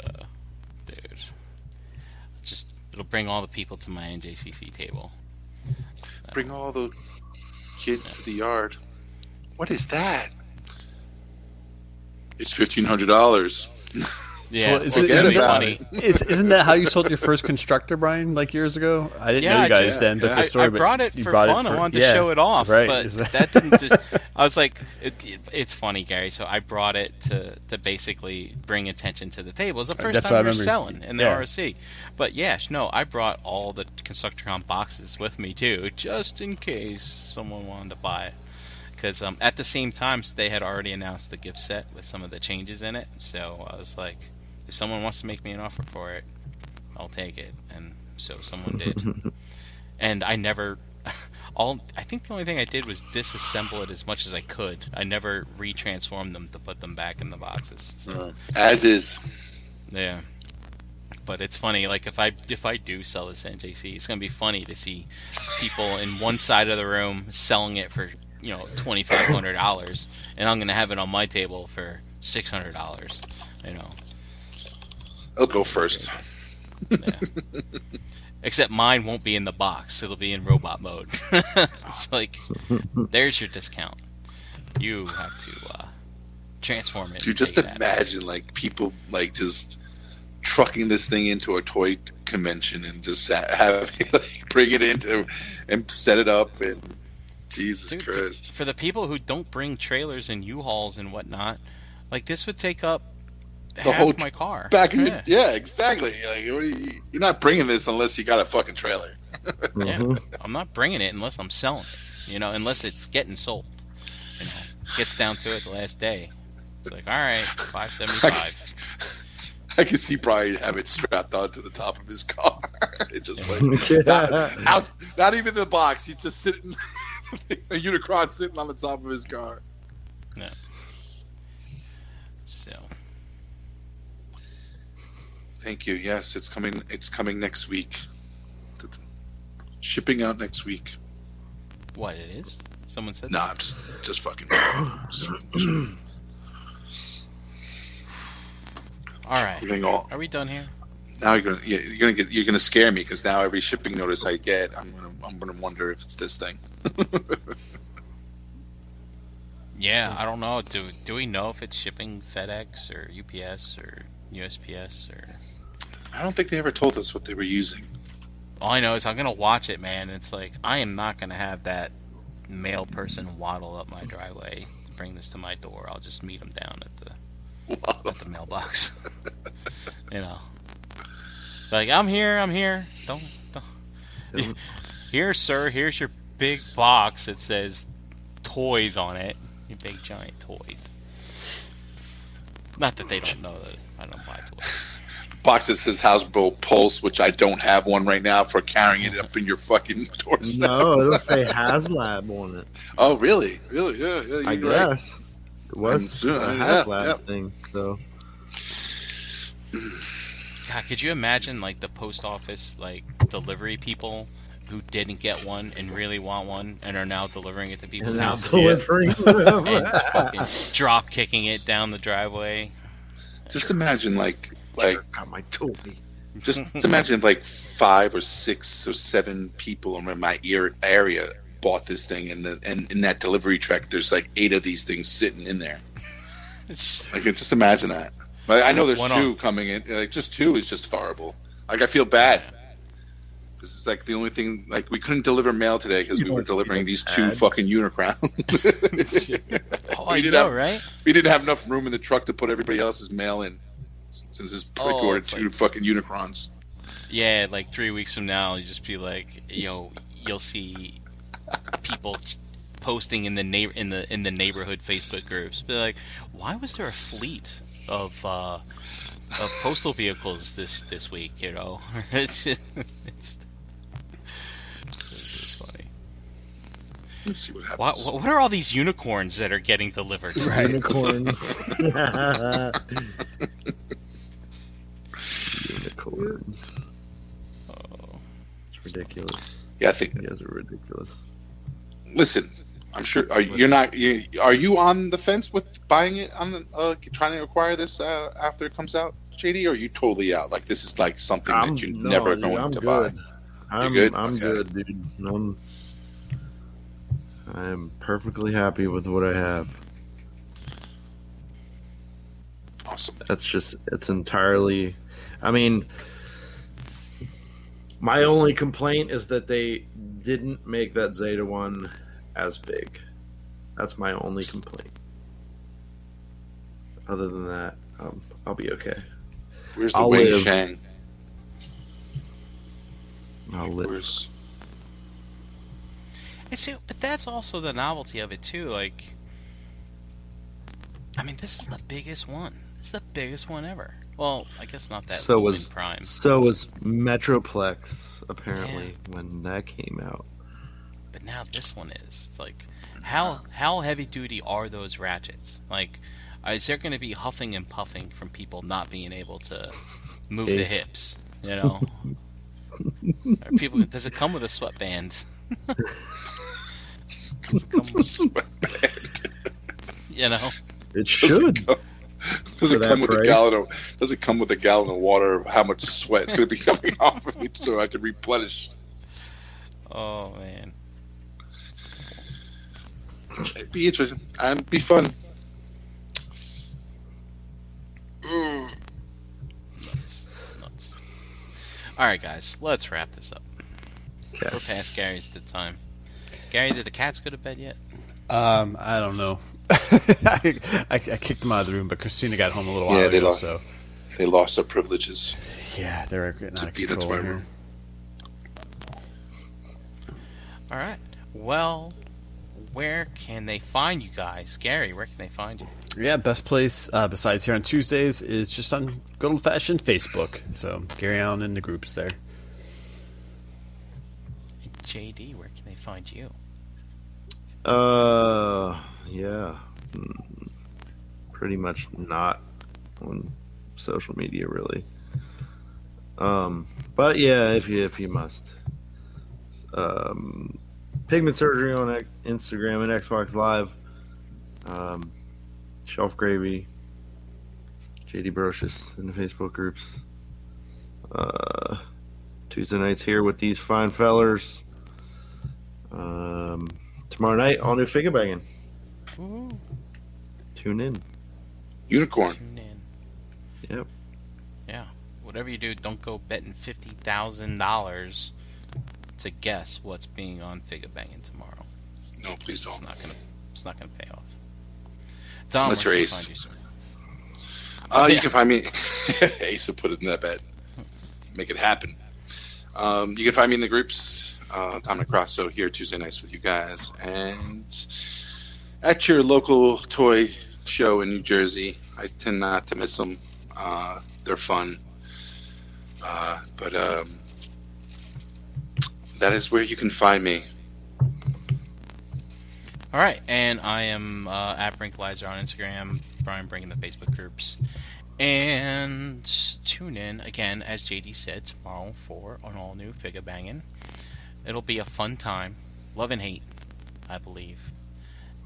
dude, just it'll bring all the people to my NJCC table. Bring all the kids to the yard. What is that? It's fifteen hundred dollars. *laughs* Yeah, Well, is it's it- gonna isn't that- funny. *laughs* Is, isn't that how you sold your first constructor, Brian? Like years ago? I didn't know you guys yeah, then, but the I, story. I but brought it you for brought fun. It for, I wanted yeah, to show it off, right? but that *laughs* didn't just. I was like, it, it- it's funny, Gary. So I brought it to to basically bring attention to the table. It's the first That's I time we were selling in the Yeah. ROC. But yeah, no, I brought all the constructor Constructicon boxes with me too, just in case someone wanted to buy it. Because um, at the same time, they had already announced the gift set with some of the changes in it. So I was like, if someone wants to make me an offer for it, I'll take it. And so someone did. *laughs* and I never *laughs* all I think the only thing I did was disassemble it as much as I could. I never retransformed them to put them back in the boxes. So, As is. yeah. But it's funny, like if I if I do sell this NJC, it's gonna be funny to see people in one side of the room selling it for you know twenty five hundred dollars, and I'm gonna have it on my table for six hundred dollars. You know, I'll go first. *laughs* yeah. Except mine won't be in the box; it'll be in robot mode. *laughs* it's like, there's your discount. You have to uh, transform it. Dude, just imagine like people like just trucking this thing into a toy convention and just ha- have *laughs* like bring it into and set it up and Jesus Dude, Christ. For the people who don't bring trailers and U-Hauls and whatnot, like this would take up half whole my car. Back yeah. the, yeah, exactly. Like, what are you, you're not bringing this unless you got a fucking trailer. *laughs* Yeah. Mhm. I'm not bringing it unless I'm selling it. You know, unless it's getting sold. You know, gets down to it the last day. It's like, all right, five seventy five. *laughs* I can see Brian have it strapped onto the top of his car. *laughs* it just like Yeah. not, out, not even in the box. He's just sitting, a Unicron sitting on the top of his car. So Thank you. Yes, it's coming. It's coming next week. Shipping out next week. what it is? Someone said. No, I'm just just fucking. *coughs* *coughs* All right. we're all Are we done here? now. You're gonna yeah, you're gonna get you're gonna scare me because now every shipping notice I get, I'm gonna I'm gonna wonder if it's this thing. *laughs* Yeah, I don't know. Do do we know if it's shipping FedEx or UPS or USPS or? I don't think they ever told us what they were using. All I know is I'm gonna watch it, man. It's like I am not gonna have that male person waddle up my driveway to bring this to my door. I'll just meet him down at the at the mailbox. *laughs* you know, like I'm here, I'm here. Don't, don't. Don't- *laughs* Here, sir. Here's your big box. that says toys on it. Your big giant toys. Not that they don't know that I don't buy toys. Box that says Hasbro Pulse, which I don't have one right now for carrying it up in your fucking *laughs* doorstep. No, it'll say HasLab on it. *laughs* Oh, really? Really? Yeah. yeah I you're right. guess. It was I'm a uh, yeah, HasLab yeah. thing. So God, could you imagine like the post office like delivery people who didn't get one and really want one and are now delivering it to people's and now houses *laughs* delivering and fucking drop kicking it down the driveway? Just imagine, like, like got my toy. just *laughs* imagine like five or six or seven people in my ear area bought this thing, and the and in that delivery truck, there's like eight of these things sitting in there. It's- *laughs* Like, just imagine that. Like, I know there's One two on- coming in. Like, just two is just horrible. Like, I feel bad. This is like the only thing. Like, we couldn't deliver mail today because we were delivering these two bad. fucking Unicron. *laughs* oh, I We did know, have- right? we didn't have enough room in the truck to put everybody else's mail in. Since this prick Oh, ordered two like- fucking Unicrons. Yeah, like three weeks from now, you just be like, you know, you'll see people posting in the na- in the in the neighborhood Facebook groups, be like, why was there a fleet of uh, of postal vehicles this this week? You know, *laughs* it's it's, it's funny. Let's see what What, what are all these unicorns that are getting delivered? Right. Unicorns. *laughs* *laughs* Unicorns. Oh. It's ridiculous. Yeah, I think. You guys are ridiculous. Listen, I'm sure. Are you, you're not? You, are you on the fence with buying it? On the, uh, trying to acquire this uh, after it comes out, JD? Or are you totally out? Like this is like something I'm, that you're no, never dude, going I'm to good. buy. I'm good? I'm Okay. good, dude. I'm I'm perfectly happy with what I have. Awesome. That's just it's entirely I mean my only complaint is that they didn't make that Zeta one as big. That's my only complaint. Other than that, um, I'll be okay. Where's the I'll Wing live. Shang? I'll live. Where's And see, but that's also the novelty of it too. Like, I mean, this is the biggest one. This is the biggest one ever. Well, I guess not that. So Lumen was- Prime, So was Metroplex apparently when that came out. but now this one is. It's like, how how heavy duty are those ratchets? Like, is there going to be huffing and puffing from people not being able to move the hips? You know, Are people. *laughs* Does it come with a sweatband? Does it come with, sweatband? you know, It Does should. It come, does For it come with a gallon of Does it come with a gallon of water? How much sweat is going to be *laughs* coming off of me so I can replenish? oh man. It'd be interesting. And be fun. Mm. Nuts. Nuts. Alright, guys, let's wrap this up. Okay. We're past Gary's the time. Gary, did the cats go to bed yet? Um, I don't know. *laughs* I, I, I kicked them out of the room, but Christina got home a little while Yeah, they ago, lost- so They lost their privileges. yeah, they're getting To out of be the control toy here. Alright. Well, where can they find you guys? Gary, where can they find you? Yeah, best place uh, besides here on Tuesdays is just on good old fashioned Facebook. So Gary Allen in the groups there. JD, where can they find you? Uh, yeah. Pretty much not on social media, really. Um, but yeah, if you if you must. Um, pigment surgery on Instagram and Xbox Live. Um, shelf gravy. JD Brocious in the Facebook groups. Uh, Tuesday nights here with these fine fellers. Um, tomorrow night, all new figure banging. Ooh, Tune in. Unicorn. tune in. Yep. Yeah. Whatever you do, don't go betting fifty thousand dollars to guess what's being on figure banging tomorrow. No, please It's don't. It's not gonna. It's not gonna pay off. Dom, Unless where you're Ace. you. Uh, Yeah. You can find me. *laughs* Ace will put it in that bet. Make it happen. Um, you can find me in the groups. Uh, Dominic Rosso here Tuesday nights with you guys, and at your local toy show in New Jersey. I tend not to miss them. Uh, they're fun. Uh, but um, that is where you can find me. All right, and I am uh, at Brinklizer on Instagram. Brian Brink in the Facebook groups, and tune in again as JD said tomorrow for an all new figure banging. It'll be a fun time, love and hate, I believe.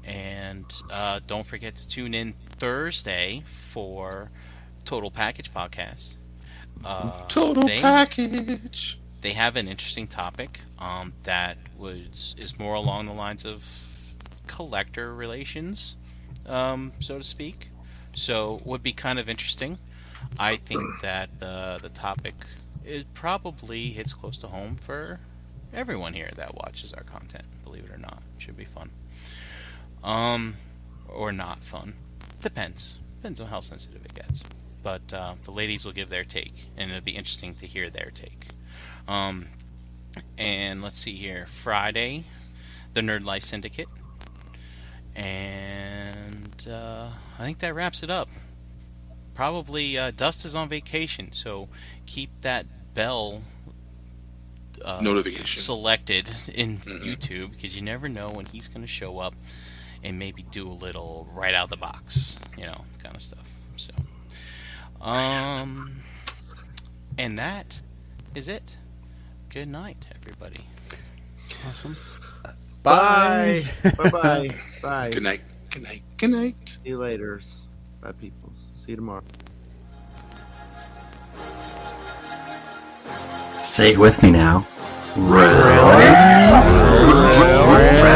And uh, don't forget to tune in Thursday for Total Package Podcast. Uh, Total they- package. they have an interesting topic um, that was is more along the lines of collector relations, um, so to speak. So would be kind of interesting. I think that the the topic is probably hits close to home for everyone here that watches our content. Believe it or not, should be fun. Um, or not fun. Depends. Depends on how sensitive it gets. But uh, the ladies will give their take, and it'll be interesting to hear their take. Um, and let's see here. Friday, the Nerd Life Syndicate. And uh, I think that wraps it up. Probably uh, Dust is on vacation, so keep that bell uh, Notification. selected in Mhm. YouTube because you never know when he's going to show up and maybe do a little right out of the box, you know, kind of stuff. So, um, and that is it. Good night, everybody. Awesome. Bye. Bye bye. *laughs* Bye. Good night. Good night. Good night. See you later. Bye, people. See you tomorrow. Say it with me now. Really? really?